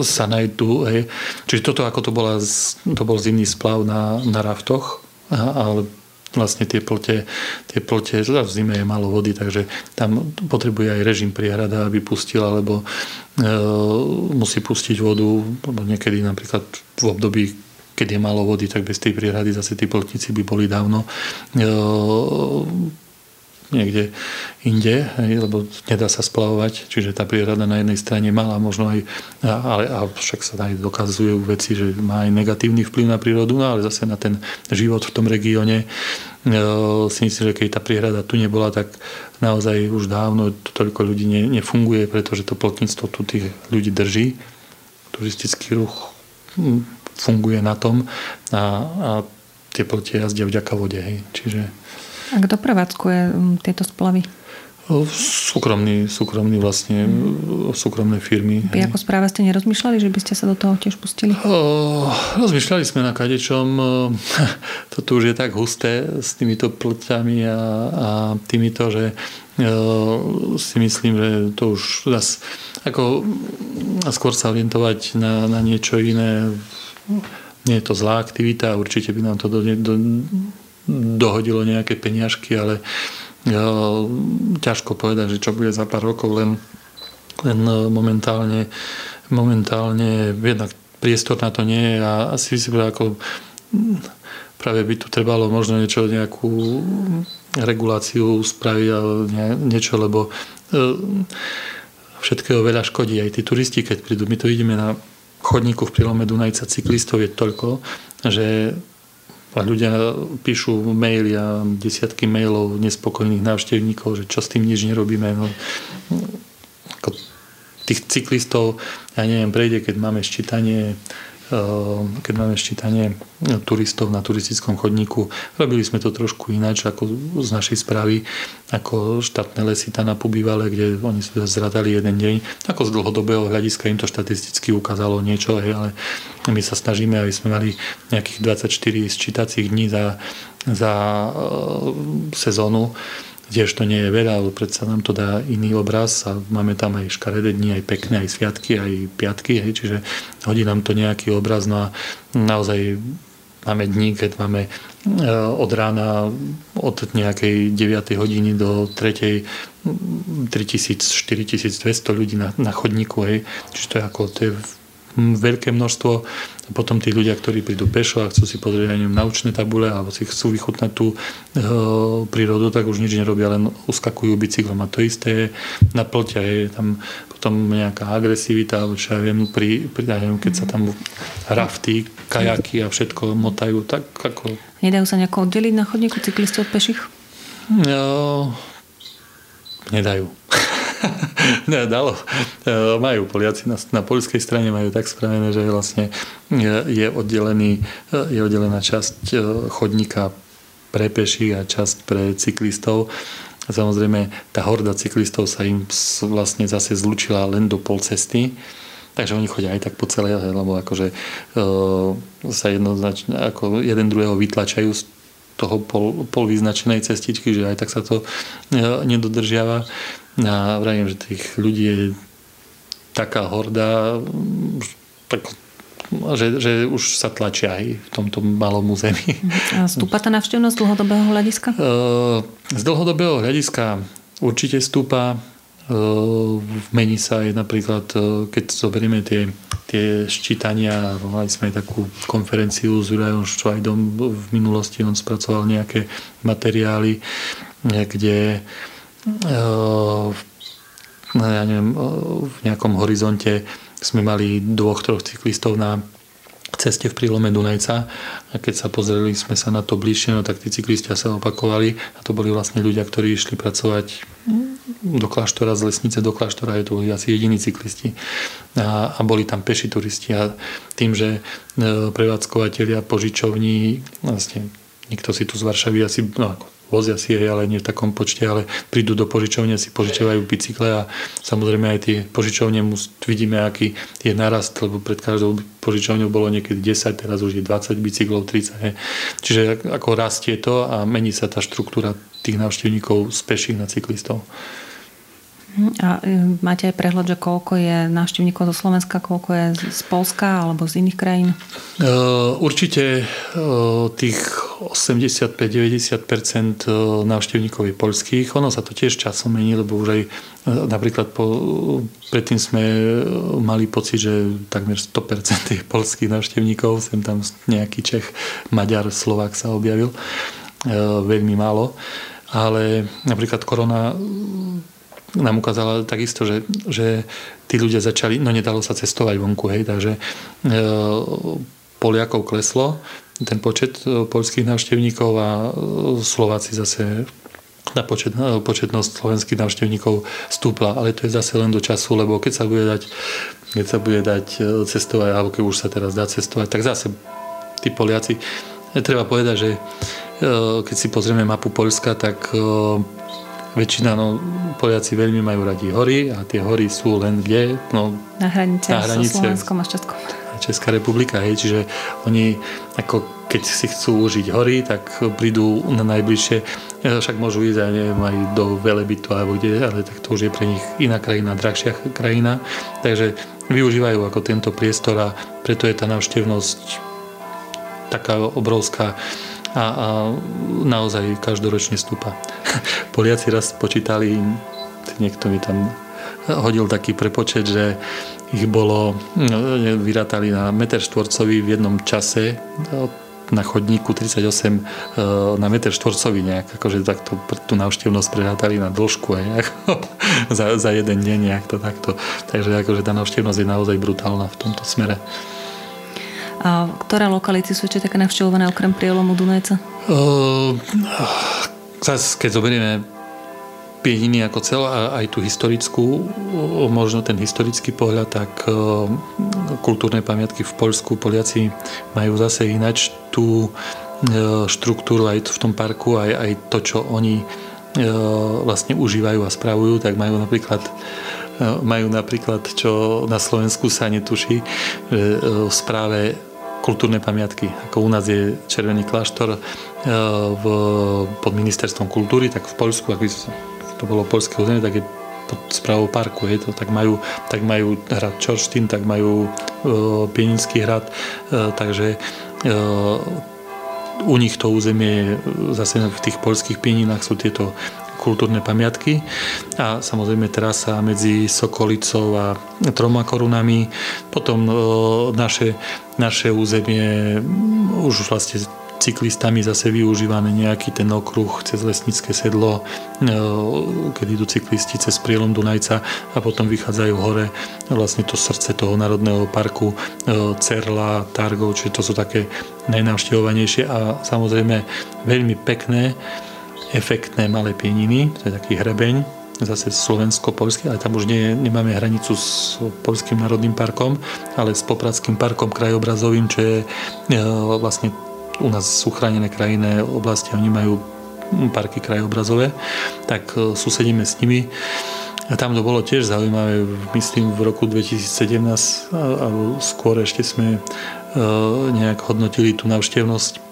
sa najdú. Hej. Čiže toto, ako to, bola, to bol zimný splav na, na raftoch, ale vlastne tie plote, tie plote, teda v zime je málo vody, takže tam potrebuje aj režim priehrada, aby pustil, alebo e, musí pustiť vodu, lebo niekedy napríklad v období keď je málo vody, tak bez tej priehrady zase tí plotníci by boli dávno e, niekde inde, lebo nedá sa splavovať, čiže tá prierada na jednej strane mala možno aj, ale a však sa aj dokazujú veci, že má aj negatívny vplyv na prírodu, no ale zase na ten život v tom regióne e, si myslím, že keď tá priehrada tu nebola, tak naozaj už dávno toľko ľudí ne, nefunguje, pretože to plotníctvo tu tých ľudí drží. Turistický ruch hm, funguje na tom a, a tie plotie jazdia vďaka vode. Hej. Čiže a kto prevádzkuje mm, tieto splavy? Súkromný, súkromný vlastne, mm. súkromné firmy. Vy ako správa ste nerozmýšľali, že by ste sa do toho tiež pustili? O, rozmýšľali sme na kadečom. Toto už je tak husté s týmito plťami a, a týmito, že si myslím, že to už zas, ako skôr sa orientovať na, na niečo iné. Nie je to zlá aktivita, určite by nám to do, do, dohodilo nejaké peniažky, ale ťažko povedať, že čo bude za pár rokov, len len momentálne, momentálne jednak priestor na to nie je a asi si ako práve by tu trebalo možno niečo, nejakú reguláciu spraviť alebo niečo, lebo všetkého veľa škodí. Aj tí turisti, keď prídu, my tu ideme na chodníku v prílome Dunajca cyklistov je toľko, že ľudia píšu maily a desiatky mailov nespokojných návštevníkov, že čo s tým nič nerobíme. No, tých cyklistov, ja neviem, prejde, keď máme ščítanie keď máme ščítanie turistov na turistickom chodníku. Robili sme to trošku ináč ako z našej správy, ako štátne lesy Tanapu bývalé, kde oni sa zradali jeden deň. Ako z dlhodobého hľadiska im to štatisticky ukázalo niečo, ale my sa snažíme, aby sme mali nejakých 24 sčítacích dní za, za uh, sezónu Tiež to nie je veľa, ale predsa nám to dá iný obraz a máme tam aj škaredé dni, aj pekné, aj sviatky, aj piatky, hej, čiže hodí nám to nejaký obraz, no a naozaj máme dní, keď máme e, od rána od nejakej 9. hodiny do 3. 3000, 4200 ľudí na, na chodníku, hej. Čiže to je ako, to je veľké množstvo. A potom tí ľudia, ktorí prídu pešo a chcú si pozrieť aj naučné tabule alebo si chcú vychutnať tú e, prírodu, tak už nič nerobia, len uskakujú bicyklom. A to isté je na plote, je tam potom nejaká agresivita, alebo čo ja viem, pri, pri, ja neviem, keď sa tam rafty, kajaky a všetko motajú, tak ako... Nedajú sa nejako oddeliť na chodníku cyklistov od peších? No, nedajú. dalo. E, majú Poliaci na, na poľskej strane majú tak spravené, že vlastne je, oddelený, e, je oddelená časť e, chodníka pre peších a časť pre cyklistov. Samozrejme, tá horda cyklistov sa im vlastne zase zlučila len do pol cesty. Takže oni chodia aj tak po celé, lebo akože e, sa jednoznačne, ako jeden druhého vytlačajú z toho pol, pol vyznačenej cestičky, že aj tak sa to e, nedodržiava. A vravím, že tých ľudí je taká horda, tak, že, že už sa tlačia aj v tomto malom území. A stúpa tá návštevnosť z dlhodobého hľadiska? Z dlhodobého hľadiska určite stúpa. Mení sa aj napríklad, keď zoberieme tie, tie ščítania, mali sme aj takú konferenciu s Jurajom Švajdom v minulosti, on spracoval nejaké materiály, kde ja neviem, v nejakom horizonte sme mali dvoch, troch cyklistov na ceste v prílome Dunajca. A keď sa pozreli sme sa na to bližšie, no tak tí cyklistia sa opakovali. A to boli vlastne ľudia, ktorí išli pracovať do kláštora, z lesnice do kláštora, je to asi jediní cyklisti. A, a boli tam peši turisti. A tým, že e, prevádzkovateľia požičovní vlastne nikto si tu z Varšavy asi, no ako vozia si jej, ale nie v takom počte, ale prídu do požičovne, si požičiavajú bicykle a samozrejme aj tie požičovne vidíme, aký je narast, lebo pred každou požičovňou bolo niekedy 10, teraz už je 20 bicyklov, 30. He. Čiže ako rastie to a mení sa tá štruktúra tých návštevníkov z peších na cyklistov. A e, máte aj prehľad, že koľko je návštevníkov zo Slovenska, koľko je z Polska alebo z iných krajín? E, určite e, tých 85-90% návštevníkov je polských. Ono sa to tiež časom mení, lebo už aj napríklad po, predtým sme mali pocit, že takmer 100% je polských návštevníkov. Sem tam nejaký Čech, Maďar, Slovák sa objavil. Veľmi málo. Ale napríklad korona nám ukázala takisto, že, že tí ľudia začali, no nedalo sa cestovať vonku, hej, takže e, Poliakov kleslo, ten počet e, poľských návštevníkov a e, Slováci zase na počet, e, početnosť slovenských návštevníkov stúpla, ale to je zase len do času, lebo keď sa bude dať, keď sa bude dať cestovať, alebo keď už sa teraz dá cestovať, tak zase tí Poliaci, treba povedať, že keď si pozrieme mapu Polska, tak väčšina, no Poliaci veľmi majú radi hory a tie hory sú len kde? No, na hranice, na hranice so Slovenskom a Českom. Česká republika, hej, čiže oni ako keď si chcú užiť hory, tak prídu na najbližšie, však môžu ísť aj, neviem, aj do Velebitu alebo kde, ale tak to už je pre nich iná krajina, drahšia krajina, takže využívajú ako tento priestor a preto je tá návštevnosť taká obrovská a, a naozaj každoročne stúpa. Poliaci raz počítali, niekto mi tam hodil taký prepočet, že ich bolo, no, vyrátali na meter štvorcový v jednom čase na chodníku 38 e, na meter štvorcový nejak, akože takto tú návštevnosť prehátali na dĺžku aj nejak, za, za jeden deň nejak to takto. Takže akože tá návštevnosť je naozaj brutálna v tomto smere. A ktoré lokality sú ešte také navštevované okrem prielomu Dunajca? Uh, zase, keď zoberieme Pieniny ako cel aj tú historickú, možno ten historický pohľad, tak e, kultúrne pamiatky v Poľsku, Poliaci majú zase inač tú e, štruktúru aj v tom parku, aj, aj to, čo oni e, vlastne užívajú a spravujú, tak majú napríklad majú napríklad, čo na Slovensku sa netuší, v správe kultúrne pamiatky. Ako u nás je Červený kláštor v, pod ministerstvom kultúry, tak v Poľsku, ako to bolo polské územie, tak je pod správou parku, je to, tak majú, tak majú hrad Čorštín, tak majú e, Pieninský hrad, e, takže e, u nich to územie zase v tých polských pieninách sú tieto kultúrne pamiatky a samozrejme terasa medzi Sokolicou a troma korunami. Potom e, naše, naše územie už vlastne cyklistami zase využívané nejaký ten okruh cez lesnícke sedlo, e, keď idú cyklisti cez prielom Dunajca a potom vychádzajú hore. Vlastne to srdce toho národného parku e, Cerla, Targov, čiže to sú také najnavštevovanejšie a samozrejme veľmi pekné, efektné malé pieniny, to je taký hrebeň, zase slovensko-polský, ale tam už nie, nemáme hranicu s Polským národným parkom, ale s Popradským parkom krajobrazovým, čo je e, vlastne u nás sú chránené krajinné oblasti, oni majú parky krajobrazové, tak e, susedíme s nimi. A tam to bolo tiež zaujímavé, myslím v roku 2017, alebo skôr ešte sme e, nejak hodnotili tú návštevnosť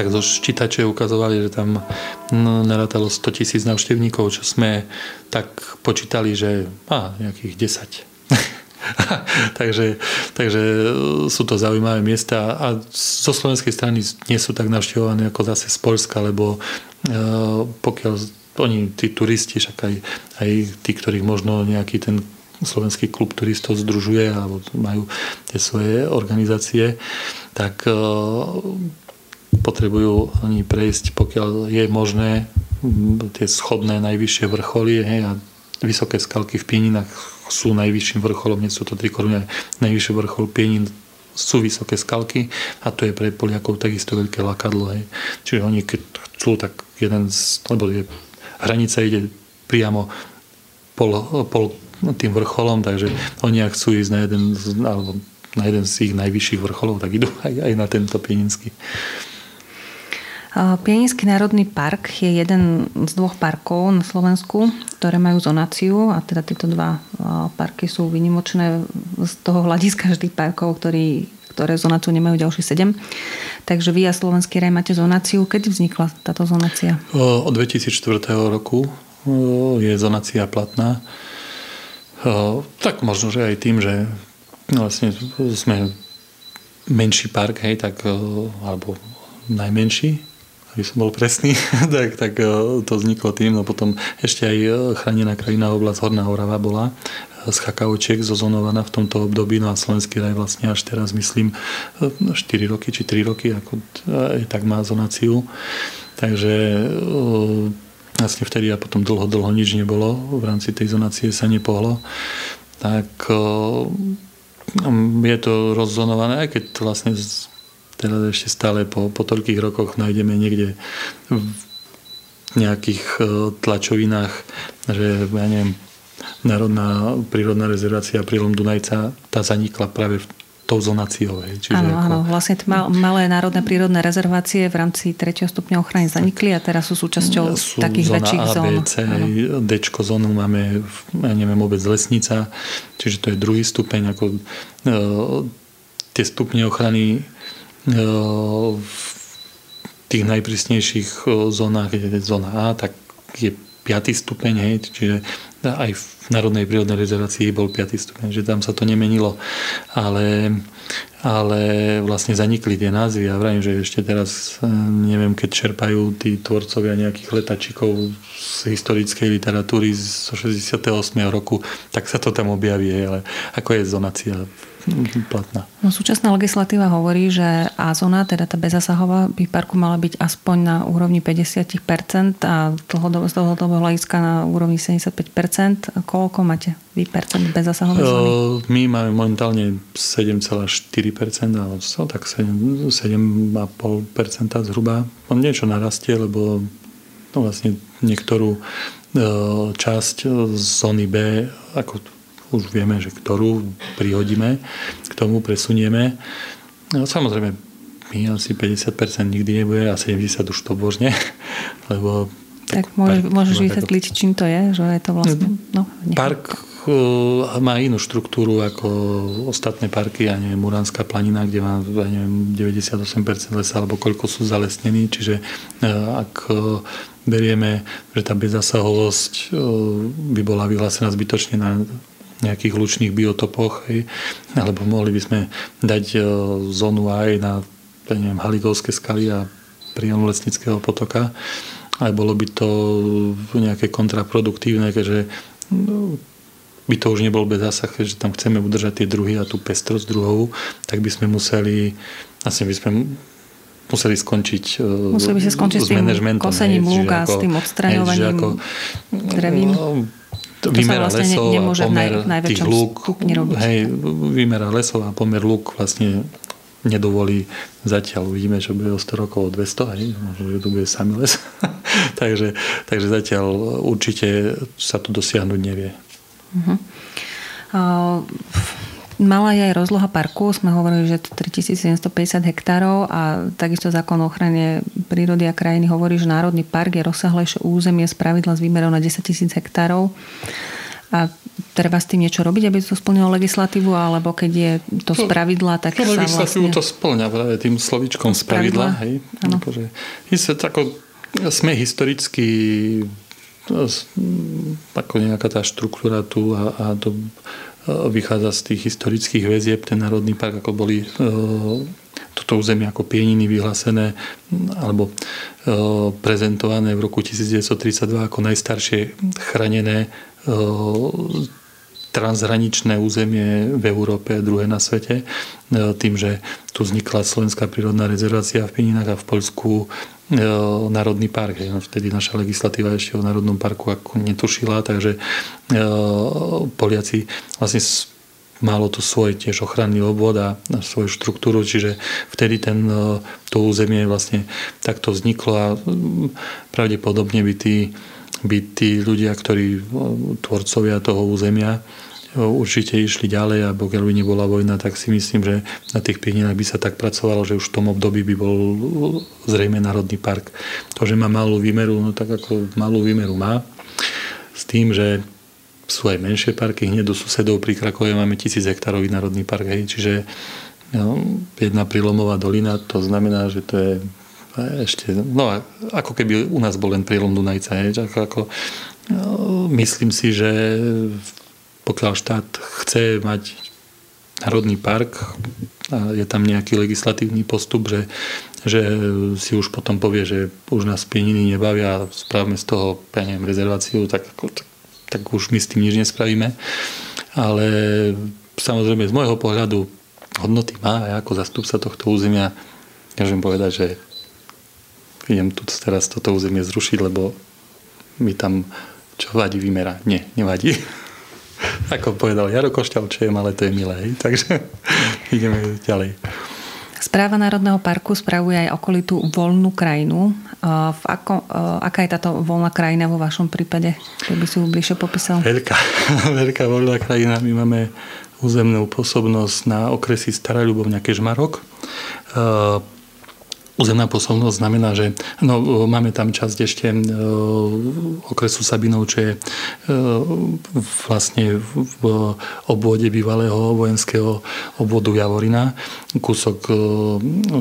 tak zo ščítače ukazovali, že tam no, narátalo 100 tisíc návštevníkov, čo sme tak počítali, že á, nejakých 10. takže, takže sú to zaujímavé miesta a zo slovenskej strany nie sú tak navštevované ako zase z Polska, lebo uh, pokiaľ oni, tí turisti, však aj, aj tí, ktorých možno nejaký ten slovenský klub turistov združuje alebo majú tie svoje organizácie, tak uh, potrebujú oni prejsť, pokiaľ je možné, tie schodné najvyššie vrcholy hej, a vysoké skalky v Pieninách sú najvyšším vrcholom, nie sú to tri koruny, najvyšší vrchol Pienin sú vysoké skalky a to je pre Poliakov takisto veľké lakadlo. Hej. Čiže oni keď chcú, tak jeden z, lebo je, hranica ide priamo pol, pol tým vrcholom, takže oni ak chcú ísť na jeden, alebo na jeden z ich najvyšších vrcholov, tak idú aj, aj na tento pieninský. Pieninský národný park je jeden z dvoch parkov na Slovensku, ktoré majú zonáciu a teda tieto dva parky sú vynimočné z toho hľadiska vždy parkov, ktorý, ktoré zonáciu nemajú ďalší sedem. Takže vy a Slovenský raj máte zonáciu. Kedy vznikla táto zonácia? Od 2004 roku je zonácia platná. Tak možno, že aj tým, že vlastne sme menší park, hej, tak, alebo najmenší, aby som bol presný, tak, tak e, to vzniklo tým. No potom ešte aj e, chránená krajina oblasť Horná Horava bola e, z chakaučiek zozonovaná v tomto období, no a Slovenský raj vlastne až teraz myslím 4 roky či 3 roky, ako tak má zonáciu. Takže vlastne vtedy a potom dlho, dlho nič nebolo, v rámci tej zonácie sa nepohlo. Tak je to rozzonované, aj keď vlastne teraz ešte stále po, po toľkých rokoch nájdeme niekde v nejakých e, tlačovinách, že ja neviem, Národná prírodná rezervácia prílom Dunajca, tá zanikla práve v tou zonáciou. Čiže áno, ako... áno, vlastne mal, malé národné prírodné rezervácie v rámci 3. stupňa ochrany zanikli a teraz sú súčasťou sú takých zóna väčších A, zón. B, C, D zónu máme, ja neviem, obec Lesnica, čiže to je druhý stupeň, ako e, tie stupne ochrany v tých najprísnejších zónach, je zóna A, tak je 5. stupeň, hej, čiže aj v Národnej prírodnej rezervácii bol 5. stupeň, že tam sa to nemenilo. Ale, ale vlastne zanikli tie názvy a vravím, že ešte teraz e, neviem, keď čerpajú tí tvorcovia nejakých letačikov z historickej literatúry zo 68. roku, tak sa to tam objaví, ale ako je zonácia platná. No, súčasná legislatíva hovorí, že A zóna, teda tá bezasahová, by parku mala byť aspoň na úrovni 50% a dlhodobo, z dlhodobého hľadiska na úrovni 75%. Koľko máte vy percent bezasahovej zóny? My máme momentálne 7,4%, ale so, tak 7, 7,5% zhruba. On niečo narastie, lebo no vlastne niektorú časť zóny B, ako už vieme, že ktorú prihodíme, k tomu presunieme. No, samozrejme, asi 50% nikdy nebude a 70% už to božne, lebo tak, tak môžeš, park, môžeš vysvetliť, tak... čím to je, že je to vlastne... No, park uh, má inú štruktúru ako ostatné parky, ja neviem, Muránska planina, kde má ja neviem, 98% lesa, alebo koľko sú zalesnení, čiže uh, ak uh, berieme, že tá bezasahovosť by bola vyhlásená zbytočne na nejakých lučných biotopoch, hej, alebo mohli by sme dať e, zónu aj na neviem, Haligovské skaly a príjemu Lesnického potoka, ale bolo by to nejaké kontraproduktívne, keďže no, by to už nebol bez zásah, že tam chceme udržať tie druhy a tú pestrosť druhovú, tak by sme museli, asi by sme museli skončiť e, Museli by sa skončiť s, s tým kosením lúka, s tým odstraňovaním drevín. No, vymera vlastne lesov a pomer tých lúk, hej, vymera lesov a pomer lúk vlastne nedovolí zatiaľ. Uvidíme, čo bude o 100 rokov, o 200, hej, možno, že to bude samý les. takže, takže zatiaľ určite sa to dosiahnuť nevie. Uh-huh. Uh, Malá je aj rozloha parku, sme hovorili, že to 3750 hektárov a takisto zákon o ochrane prírody a krajiny hovorí, že Národný park je rozsahlejšie územie z pravidla s výmerou na 10 tisíc hektárov. A treba s tým niečo robiť, aby to splnilo legislatívu, alebo keď je to z pravidla, tak to sa legislatívu vlastne... to splňa práve tým slovičkom z pravidla. Hej. Akože, ako, sme historicky ako nejaká tá štruktúra tu a, a to vychádza z tých historických väzieb, ten národný park, ako boli e, toto územie ako pieniny vyhlásené alebo e, prezentované v roku 1932 ako najstaršie chránené e, transhraničné územie v Európe, druhé na svete, tým, že tu vznikla Slovenská prírodná rezervácia v Pieninách a v Poľsku Národný park. No, vtedy naša legislatíva ešte o Národnom parku ako netušila, takže Poliaci vlastne malo to svoj tiež ochranný obvod a svoju štruktúru, čiže vtedy ten, to územie vlastne takto vzniklo a pravdepodobne by tí, by tí ľudia, ktorí tvorcovia toho územia, určite išli ďalej a pokiaľ by nebola vojna, tak si myslím, že na tých pieninách by sa tak pracovalo, že už v tom období by bol zrejme Národný park. To, že má malú výmeru, no tak ako malú výmeru má, s tým, že sú aj menšie parky, hneď do susedov pri Krakove máme tisíc hektárový národný park, hej, čiže no, jedna prílomová dolina, to znamená, že to je ešte, no ako keby u nás bol len prílom Dunajca, hej, ako, ako no, myslím si, že pokiaľ štát chce mať národný park a je tam nejaký legislatívny postup, že, že si už potom povie, že už nás pieniny nebavia a správame z toho, ja neviem, rezerváciu, tak, tak, tak už my s tým nič nespravíme. Ale samozrejme z môjho pohľadu hodnoty má a ako zastupca tohto územia môžem povedať, že idem tu teraz toto územie zrušiť, lebo mi tam čo vadí vymera. Nie, nevadí. Ako povedal Jaro Košťalčujem, ale to je milé. Takže ideme ďalej. Správa Národného parku spravuje aj okolitú voľnú krajinu. V ako, aká je táto voľná krajina vo vašom prípade? Keby si ju bližšie popísal. Veľká, veľká voľná krajina. My máme územnú pôsobnosť na okresy Stará Ľubovňa Kežmarok Územná poslovnosť znamená, že no, máme tam časť ešte e, okresu Sabinov, čo je e, vlastne v obvode bývalého vojenského obvodu Javorina, kúsok e,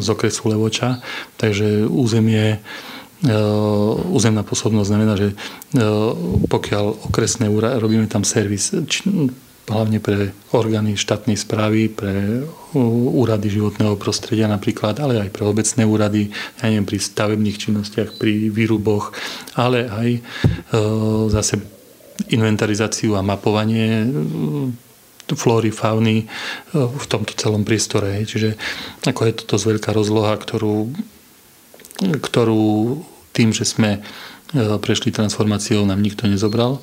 z okresu Levoča. Takže územie územná pôsobnosť znamená, že pokiaľ okresné úrady, robíme tam servis, hlavne pre orgány štátnej správy, pre úrady životného prostredia napríklad, ale aj pre obecné úrady, ja neviem, pri stavebných činnostiach, pri výruboch, ale aj zase inventarizáciu a mapovanie flóry, fauny e, v tomto celom priestore. Čiže ako je to dosť veľká rozloha, ktorú, ktorú tým, že sme e, prešli transformáciou, nám nikto nezobral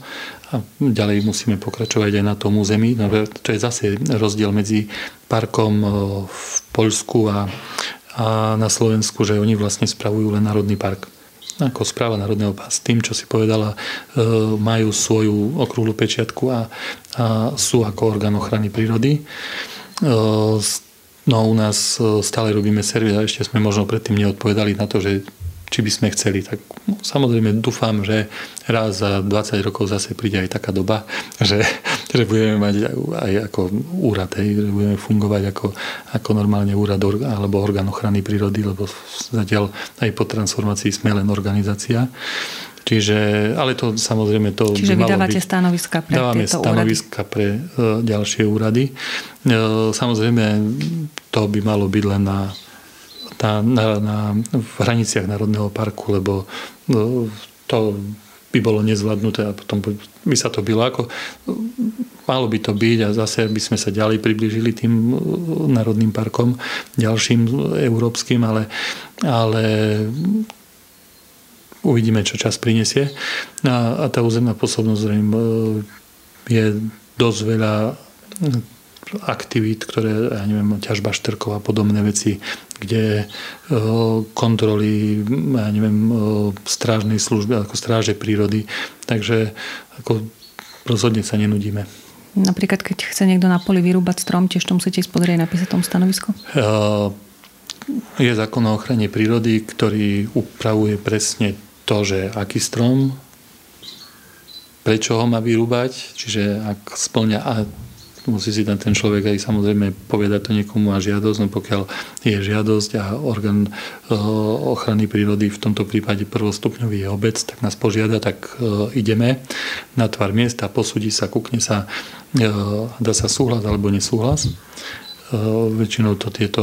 a ďalej musíme pokračovať aj na tom území. No, to je zase rozdiel medzi parkom e, v Poľsku a, a na Slovensku, že oni vlastne spravujú len Národný park ako správa Národného s tým, čo si povedala, e, majú svoju okrúhlu pečiatku a, a sú ako orgán ochrany prírody. E, no u nás e, stále robíme servis a ešte sme možno predtým neodpovedali na to, že či by sme chceli. Tak no, samozrejme dúfam, že raz za 20 rokov zase príde aj taká doba, že, že budeme mať aj ako úrad, hej, že budeme fungovať ako, ako normálne úrad alebo orgán ochrany prírody, lebo zatiaľ aj po transformácii sme len organizácia. Čiže, ale to samozrejme to Čiže by vydávate byť, stanoviska pre dávame stanoviska úrady. pre uh, ďalšie úrady. Uh, samozrejme to by malo byť len na na, na, na, v hraniciach Národného parku, lebo no, to by bolo nezvládnuté a potom by sa to bylo ako malo by to byť a zase by sme sa ďalej približili tým národným parkom ďalším európskym, ale, ale uvidíme, čo čas prinesie. A, a tá územná pôsobnosť je dosť veľa aktivít, ktoré, ja neviem, ťažba štrkov a podobné veci, kde e, kontroly, ja neviem, e, strážnej služby, ako stráže prírody. Takže ako rozhodne sa nenudíme. Napríklad, keď chce niekto na poli vyrúbať strom, tiež to musíte ísť pozrieť napísať tom stanovisko? E, je zákon o ochrane prírody, ktorý upravuje presne to, že aký strom, prečo ho má vyrúbať, čiže ak splňa musí si tam ten človek aj samozrejme povedať to niekomu a žiadosť, no pokiaľ je žiadosť a orgán eh, ochrany prírody v tomto prípade prvostupňový je obec, tak nás požiada, tak eh, ideme na tvar miesta, posúdi sa, kúkne sa, eh, dá sa súhlas alebo nesúhlas. Väčšinou to tieto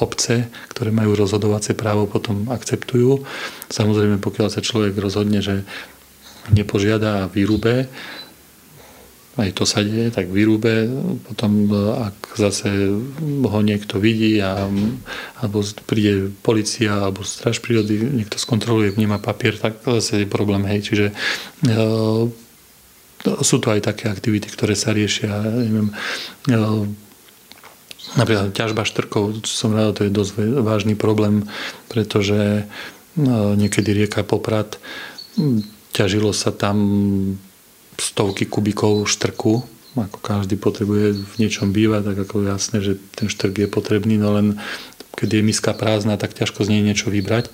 obce, ktoré majú rozhodovacie právo, potom akceptujú. Samozrejme, pokiaľ sa človek rozhodne, že nepožiada a vyrúbe, aj to sa deje, tak vyrúbe, potom ak zase ho niekto vidí a, alebo príde policia alebo straž prírody, niekto skontroluje, vníma papier, tak zase je problém, hej, čiže e, sú to aj také aktivity, ktoré sa riešia, neviem, e, napríklad ťažba štrkov, som rád, to je dosť vážny problém, pretože e, niekedy rieka Poprad ťažilo sa tam stovky kubikov štrku, ako každý potrebuje v niečom bývať, tak ako jasné, že ten štrk je potrebný, no len keď je miska prázdna, tak ťažko z nej niečo vybrať. E,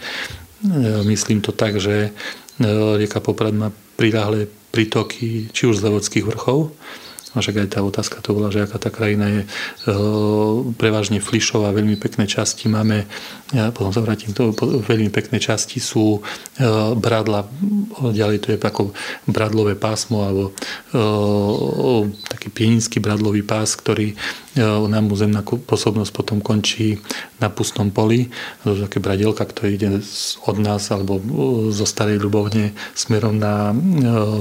myslím to tak, že e, rieka Poprad má priláhle prítoky či už z Levodských vrchov, a však aj tá otázka to bola, že aká tá krajina je e, prevažne flišová, veľmi pekné časti máme, ja potom sa vrátim to, veľmi pekné časti sú e, bradla, ďalej to je ako bradlové pásmo alebo e, taký pieninský bradlový pás, ktorý nám územná pôsobnosť potom končí na pustom poli. To je také bradielka, ktoré ide od nás alebo zo Starej Ľubovne smerom na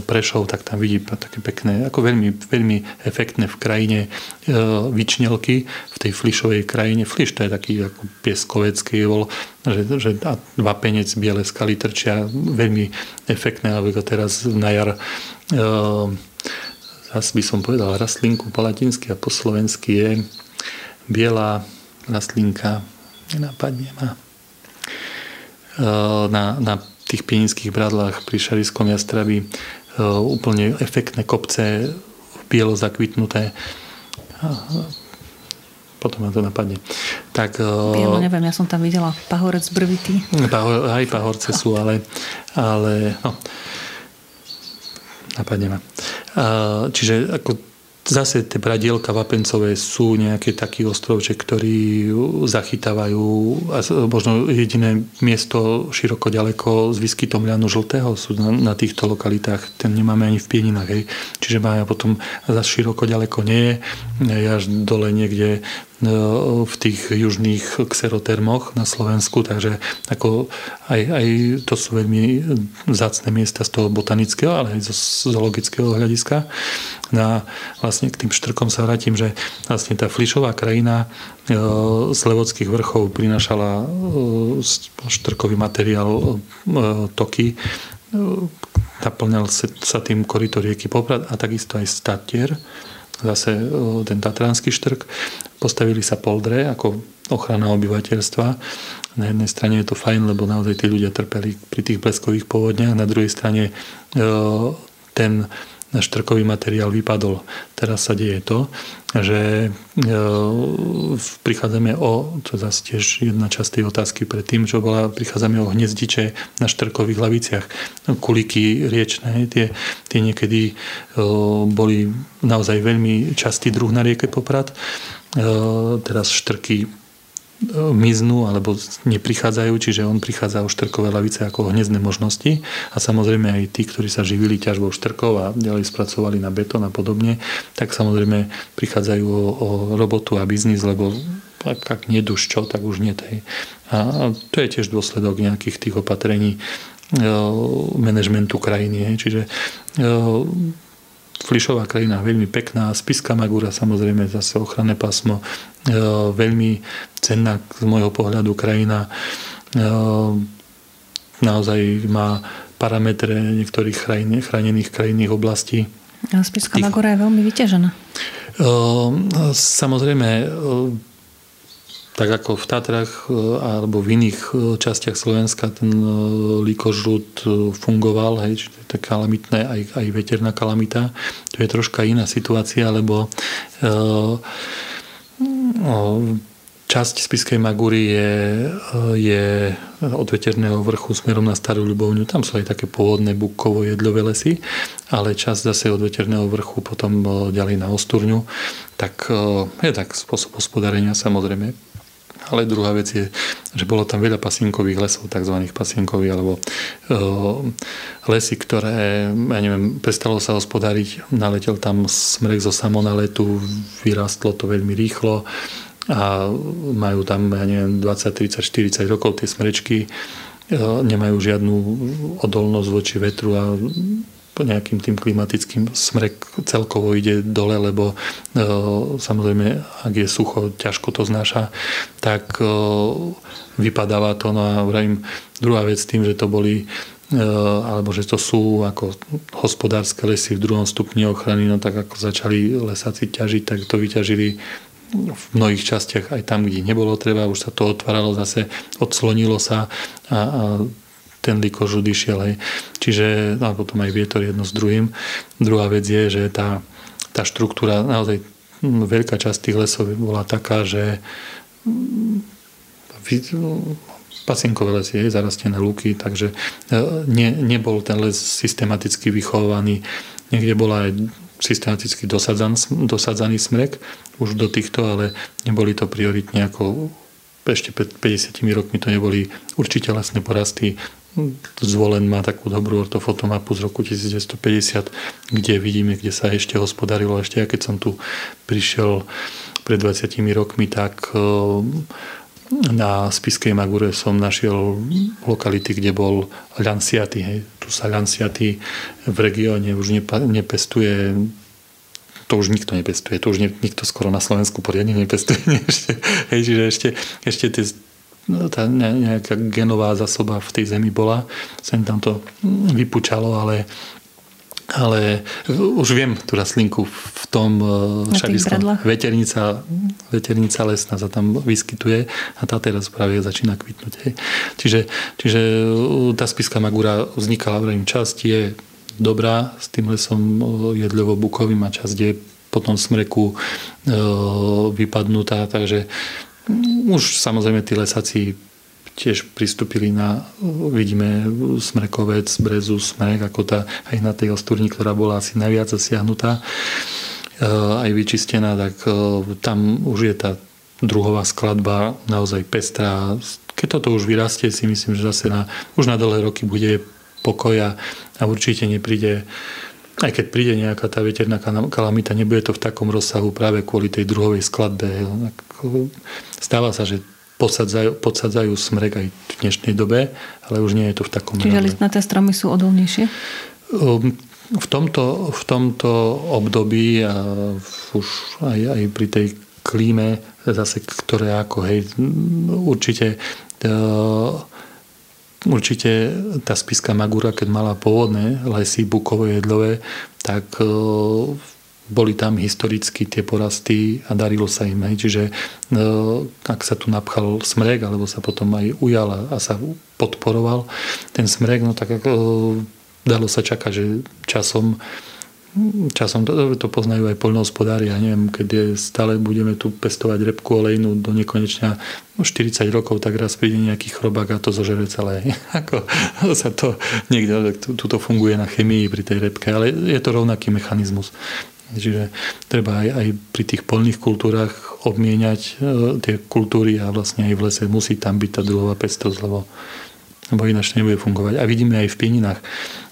Prešov, tak tam vidí také pekné, ako veľmi, veľmi efektné v krajine e, vyčnelky, v tej flišovej krajine. Fliš to je taký ako pieskovecký bol, že, že dva penec biele skaly trčia, veľmi efektné, alebo teraz na jar e, zase by som povedal rastlinku po latinsky a po slovensky je biela rastlinka, nenapadne ma. E, na, na tých pieninských bradlách pri Šariskom jastrabi úplne efektné kopce bielo zakvitnuté. Potom ma to napadne. Tak, Bielo, neviem, ja som tam videla pahorec brvitý. Pahor, aj pahorce sú, ale, ale no, napadne ma. Čiže ako zase tie pradielka vapencové sú nejaký taký ostrovček, ktorý zachytávajú a možno jediné miesto široko ďaleko s výskytom ľanu žltého sú na, na týchto lokalitách. Ten nemáme ani v Pieninách. Hej. Čiže máme potom zase široko ďaleko nie je. Až dole niekde v tých južných xerotermoch na Slovensku, takže ako aj, aj to sú veľmi zácne miesta z toho botanického, ale aj zo zoologického hľadiska. No a vlastne k tým štrkom sa vrátim, že vlastne tá flišová krajina e, z Levodských vrchov prinašala e, štrkový materiál toky, naplňal sa tým korito rieky Poprad a takisto aj Statier zase ten tatranský štrk. Postavili sa poldre ako ochrana obyvateľstva. Na jednej strane je to fajn, lebo naozaj tí ľudia trpeli pri tých bleskových povodniach, na druhej strane ten štrkový materiál vypadol. Teraz sa deje to, že prichádzame o, to zase tiež jedna časť tej otázky predtým, čo bola, prichádzame o hniezdiče na štrkových hlaviciach. Kuliky riečné, tie, tie niekedy boli naozaj veľmi častý druh na rieke Poprad. Teraz štrky miznú alebo neprichádzajú, čiže on prichádza o štrkové lavice ako hnezdné možnosti a samozrejme aj tí, ktorí sa živili ťažbou štrkov a ďalej spracovali na betón a podobne, tak samozrejme prichádzajú o, o robotu a biznis, lebo ak, ak nie čo, tak už nie tej. A to je tiež dôsledok nejakých tých opatrení e, manažmentu krajiny. Čiže e, Flišová krajina veľmi pekná, Spiska Magura samozrejme zase ochranné pásmo, e, veľmi cenná z môjho pohľadu krajina. E, naozaj má parametre niektorých chránených krajinných oblastí. Spiska Magura je veľmi vyťažená. E, samozrejme, tak ako v Tatrach e, alebo v iných e, častiach Slovenska ten e, líkožrút fungoval, hej, čiže to je kalamitné, aj, aj veterná kalamita. To je troška iná situácia, lebo časť Spiskej Magúry je, je od veterného vrchu smerom na Starú Ľubovňu. Tam sú aj také pôvodné bukovo-jedľové lesy, ale časť zase od veterného vrchu potom ďalej na Osturňu. Tak je tak spôsob hospodárenia samozrejme ale druhá vec je, že bolo tam veľa pasienkových lesov, tzv. pasienkových, alebo uh, lesy, ktoré, ja neviem, prestalo sa hospodáriť, naletel tam smrek zo samonaletu, vyrastlo to veľmi rýchlo a majú tam, ja neviem, 20, 30, 40 rokov tie smrečky, uh, nemajú žiadnu odolnosť voči vetru a nejakým tým klimatickým smrek celkovo ide dole, lebo e, samozrejme, ak je sucho, ťažko to znáša, tak e, vypadáva to. No a vravím, druhá vec tým, že to boli e, alebo že to sú ako hospodárske lesy v druhom stupni ochrany, no tak ako začali lesáci ťažiť, tak to vyťažili v mnohých častiach aj tam, kde nebolo treba, už sa to otváralo zase, odslonilo sa a, a ten likožud išiel. Hej. Čiže no a potom aj vietor jedno s druhým. Druhá vec je, že tá, tá štruktúra, naozaj hm, veľká časť tých lesov bola taká, že hm, pasienkové lesy, je, zarastené lúky, takže e, ne, nebol ten les systematicky vychovaný. Niekde bola aj systematicky dosadzaný, dosadzaný smrek už do týchto, ale neboli to prioritne ako ešte pred 50 rokmi to neboli určite lesné porasty Zvolen má takú dobrú ortofotomapu z roku 1950, kde vidíme, kde sa ešte hospodarilo. Ešte ja keď som tu prišiel pred 20 rokmi, tak eh, na Spiskej Magure som našiel lokality, kde bol Lanciaty. Hej. Tu sa Lanciaty v regióne už nepestuje to už nikto nepestuje, to už nikto skoro na Slovensku poriadne nepestuje. ešte, hej, čiže ešte, ešte tie tá nejaká genová zásoba v tej zemi bola. Sem tam to vypučalo, ale ale už viem tú raslinku v tom e, šariskom. Veternica, veternica lesná sa tam vyskytuje a tá teraz práve začína kvitnúť. Hej. Čiže, čiže e, tá spiská magúra vznikala, vrajím, časť je dobrá s tým lesom e, jedľovo-bukovým a časť je po tom smreku vypadnutá, takže už samozrejme tí lesáci tiež pristúpili na, vidíme Smrekovec, Brezu, Smrek, ako tá, aj na tej ostúrni, ktorá bola asi najviac zasiahnutá. aj vyčistená, tak tam už je tá druhová skladba naozaj pestrá. Keď toto už vyrastie, si myslím, že zase na, už na dlhé roky bude pokoja a určite nepríde aj keď príde nejaká tá veterná kalamita, nebude to v takom rozsahu práve kvôli tej druhovej skladbe. Stáva sa, že podsadzajú, podsadzajú smrek aj v dnešnej dobe, ale už nie je to v takom Čiže listnaté stromy sú odolnejšie? Um, v tomto, v tomto období a už aj, aj pri tej klíme, zase, ktoré ako, hej, určite uh, určite tá spiska Magura, keď mala pôvodné lesy bukové jedlové, tak uh, boli tam historicky tie porasty a darilo sa im. Hej. Čiže ak sa tu napchal smrek, alebo sa potom aj ujal a sa podporoval ten smrek, no tak dalo sa čakať, že časom časom to, to poznajú aj poľnohospodári. Ja neviem, keď je, stále budeme tu pestovať repku olejnú do nekonečna 40 rokov, tak raz príde nejaký chrobák a to zožere celé. Ako sa to niekde, tu to funguje na chemii pri tej repke, ale je to rovnaký mechanizmus. Čiže treba aj, aj pri tých polných kultúrach obmieniať e, tie kultúry a vlastne aj v lese musí tam byť tá druhová pestrosť, lebo, lebo ináč nebude fungovať. A vidíme aj v pieninách,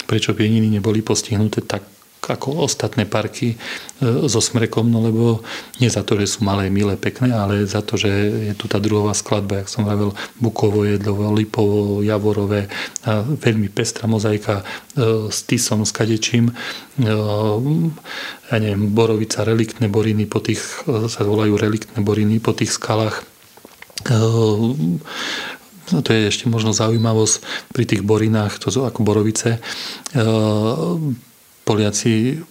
prečo pieniny neboli postihnuté tak ako ostatné parky e, so smrekom, no lebo nie za to, že sú malé, milé, pekné, ale za to, že je tu tá druhová skladba, jak som hovoril, bukovo, jedlovo, lipovo, javorové, a veľmi pestrá mozaika e, s tisom, s kadečím, e, ja neviem, borovica, reliktné boriny, po tých, sa volajú reliktné boriny po tých skalách, No to je ešte možno zaujímavosť pri tých borinách, to sú ako borovice. Poliaci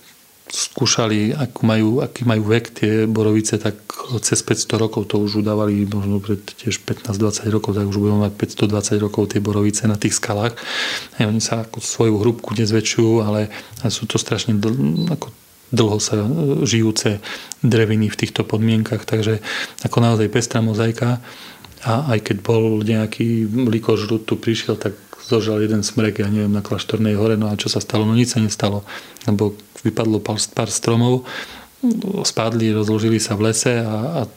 skúšali, aký majú, aký majú vek tie borovice, tak cez 500 rokov to už udávali možno pred tiež 15-20 rokov, tak už budeme mať 520 rokov tie borovice na tých skalách. A oni sa ako svoju hrúbku nezväčšujú, ale sú to strašne dl, ako dlho sa žijúce dreviny v týchto podmienkach, takže ako naozaj pestrá mozaika a aj keď bol nejaký likožrút tu prišiel, tak zožal jeden smrek, ja neviem, na Klaštornej hore, no a čo sa stalo? No nič sa nestalo, lebo vypadlo pár, pár stromov, spadli, rozložili sa v lese a, a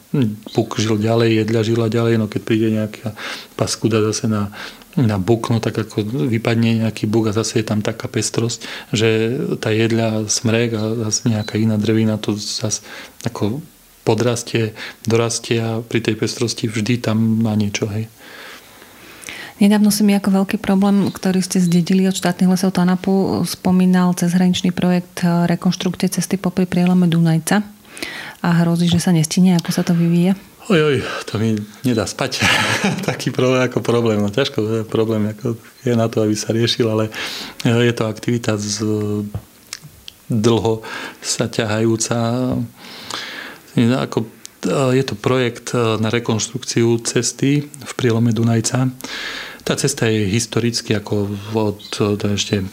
buk žil ďalej, jedľa žila ďalej, no keď príde nejaká paskuda zase na, na buk, no tak ako vypadne nejaký buk a zase je tam taká pestrosť, že tá jedľa, smrek a zase nejaká iná drevina to zase ako podrastie, dorastie a pri tej pestrosti vždy tam má niečo, hej. Nedávno si mi ako veľký problém, ktorý ste zdedili od štátnych lesov Tanapu, spomínal cezhraničný projekt eh, rekonštrukcie cesty popri prielome Dunajca a hrozí, že sa nestine, ako sa to vyvíje? Oj, oj, to mi nedá spať. Taký problém ako problém. No ťažko, problém ako je na to, aby sa riešil, ale eh, je to aktivita z dlho sa ťahajúca. Ako, eh, je to projekt na rekonštrukciu cesty v prielome Dunajca. Tá cesta je historicky ako od to ešte,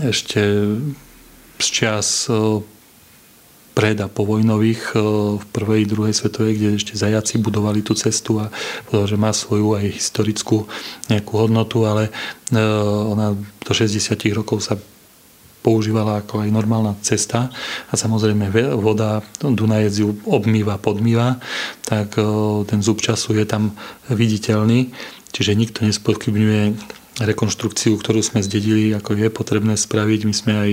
ešte z čas e, pred a povojnových v prvej, druhej svetovej, kde ešte zajaci budovali tú cestu a povedal, že má svoju aj historickú nejakú hodnotu, ale ona do 60 rokov sa používala ako aj normálna cesta. A samozrejme voda, Dunajec ju obmýva, podmýva, tak ten zub času je tam viditeľný, čiže nikto nespochybňuje rekonštrukciu, ktorú sme zdedili, ako je potrebné spraviť. My sme aj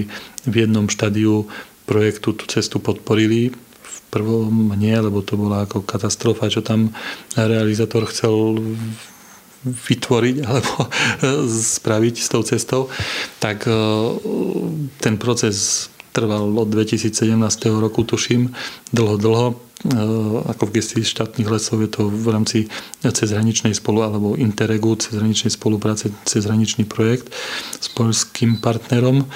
v jednom štádiu projektu tú cestu podporili, v prvom nie, lebo to bola ako katastrofa, čo tam realizátor chcel vytvoriť alebo spraviť s tou cestou, tak e, ten proces trval od 2017 roku, tuším, dlho, dlho. E, ako v gestii štátnych lesov je to v rámci cezhraničnej spolu alebo Interregu, cezhraničnej spolupráce, cezhraničný projekt s poľským partnerom.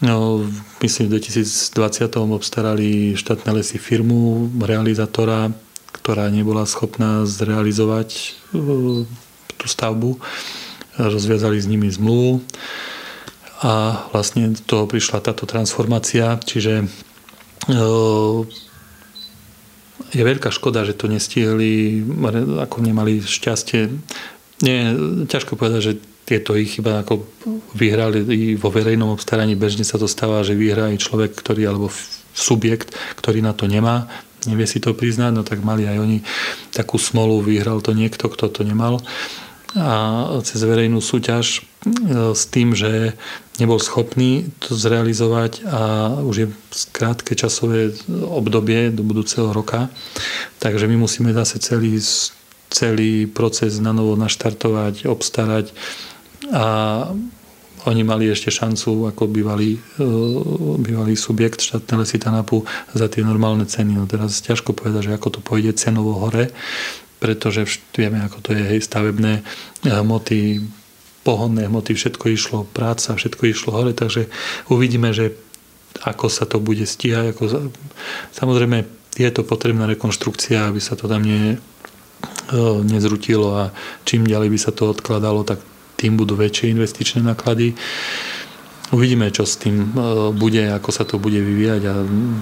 No, myslím, v 2020 obstarali štátne lesy firmu, realizátora, ktorá nebola schopná zrealizovať e, tú stavbu, rozviazali s nimi zmluvu a vlastne do toho prišla táto transformácia, čiže e, je veľká škoda, že to nestihli, ako nemali šťastie. Nie, ťažko povedať, že tieto ich iba ako vyhrali vo verejnom obstaraní. Bežne sa to stáva, že vyhrá aj človek, ktorý, alebo subjekt, ktorý na to nemá, nevie si to priznať, no tak mali aj oni takú smolu, vyhral to niekto, kto to nemal a cez verejnú súťaž e, s tým, že nebol schopný to zrealizovať a už je krátke časové obdobie do budúceho roka. Takže my musíme zase celý, celý proces na novo naštartovať, obstarať a oni mali ešte šancu ako bývalý, e, bývalý subjekt štátne lesy Tanapu za tie normálne ceny. No teraz ťažko povedať, že ako to pôjde cenovo hore, pretože vieme, ako to je, hej, stavebné hmoty, pohonné hmoty, všetko išlo, práca, všetko išlo hore, takže uvidíme, že ako sa to bude stíhať. Ako, samozrejme, je to potrebná rekonštrukcia, aby sa to tam ne, nezrutilo a čím ďalej by sa to odkladalo, tak tým budú väčšie investičné náklady. Uvidíme, čo s tým bude, ako sa to bude vyvíjať a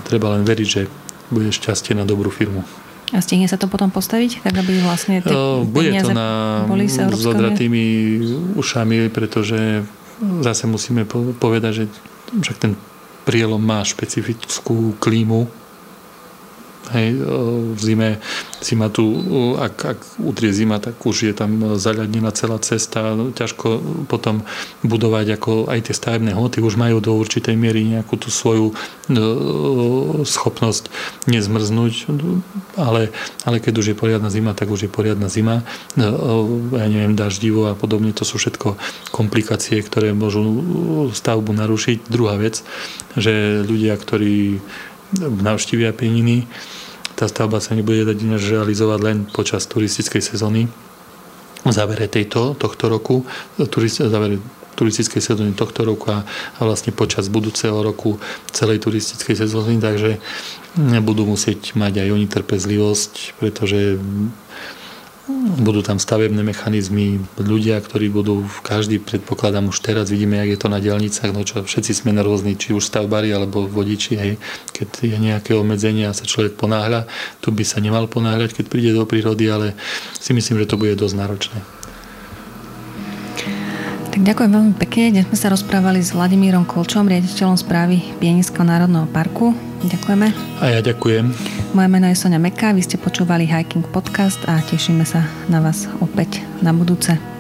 treba len veriť, že bude šťastie na dobrú firmu. A stihne sa to potom postaviť, tak aby vlastne tie Bude to na boli s odratými ušami, pretože zase musíme povedať, že však ten prielom má špecifickú klímu, Hej, v zime, zima tu, ak, ak utrie zima, tak už je tam zaľadnená celá cesta. Ťažko potom budovať ako aj tie stavebné hmoty už majú do určitej miery nejakú tú svoju schopnosť nezmrznúť, ale, ale keď už je poriadna zima, tak už je poriadna zima. Ja neviem, daždivo a podobne, to sú všetko komplikácie, ktoré môžu stavbu narušiť. Druhá vec, že ľudia, ktorí navštívia Pieniny, tá stavba sa nebude dať realizovať len počas turistickej sezóny. V závere tejto, tohto roku, turist, závere turistickej sezóny tohto roku a, a vlastne počas budúceho roku celej turistickej sezóny, takže budú musieť mať aj oni trpezlivosť, pretože budú tam stavebné mechanizmy, ľudia, ktorí budú, každý predpokladám už teraz, vidíme, jak je to na dielnicách, no čo všetci sme na rôzni, či už stavbári alebo vodiči, hej, keď je nejaké obmedzenie a sa človek ponáhľa, tu by sa nemal ponáhľať, keď príde do prírody, ale si myslím, že to bude dosť náročné. Tak ďakujem veľmi pekne. Dnes sme sa rozprávali s Vladimírom Kolčom, riaditeľom správy Pienického národného parku. Ďakujeme. A ja ďakujem. Moje meno je Sonia Meka, vy ste počúvali Hiking Podcast a tešíme sa na vás opäť na budúce.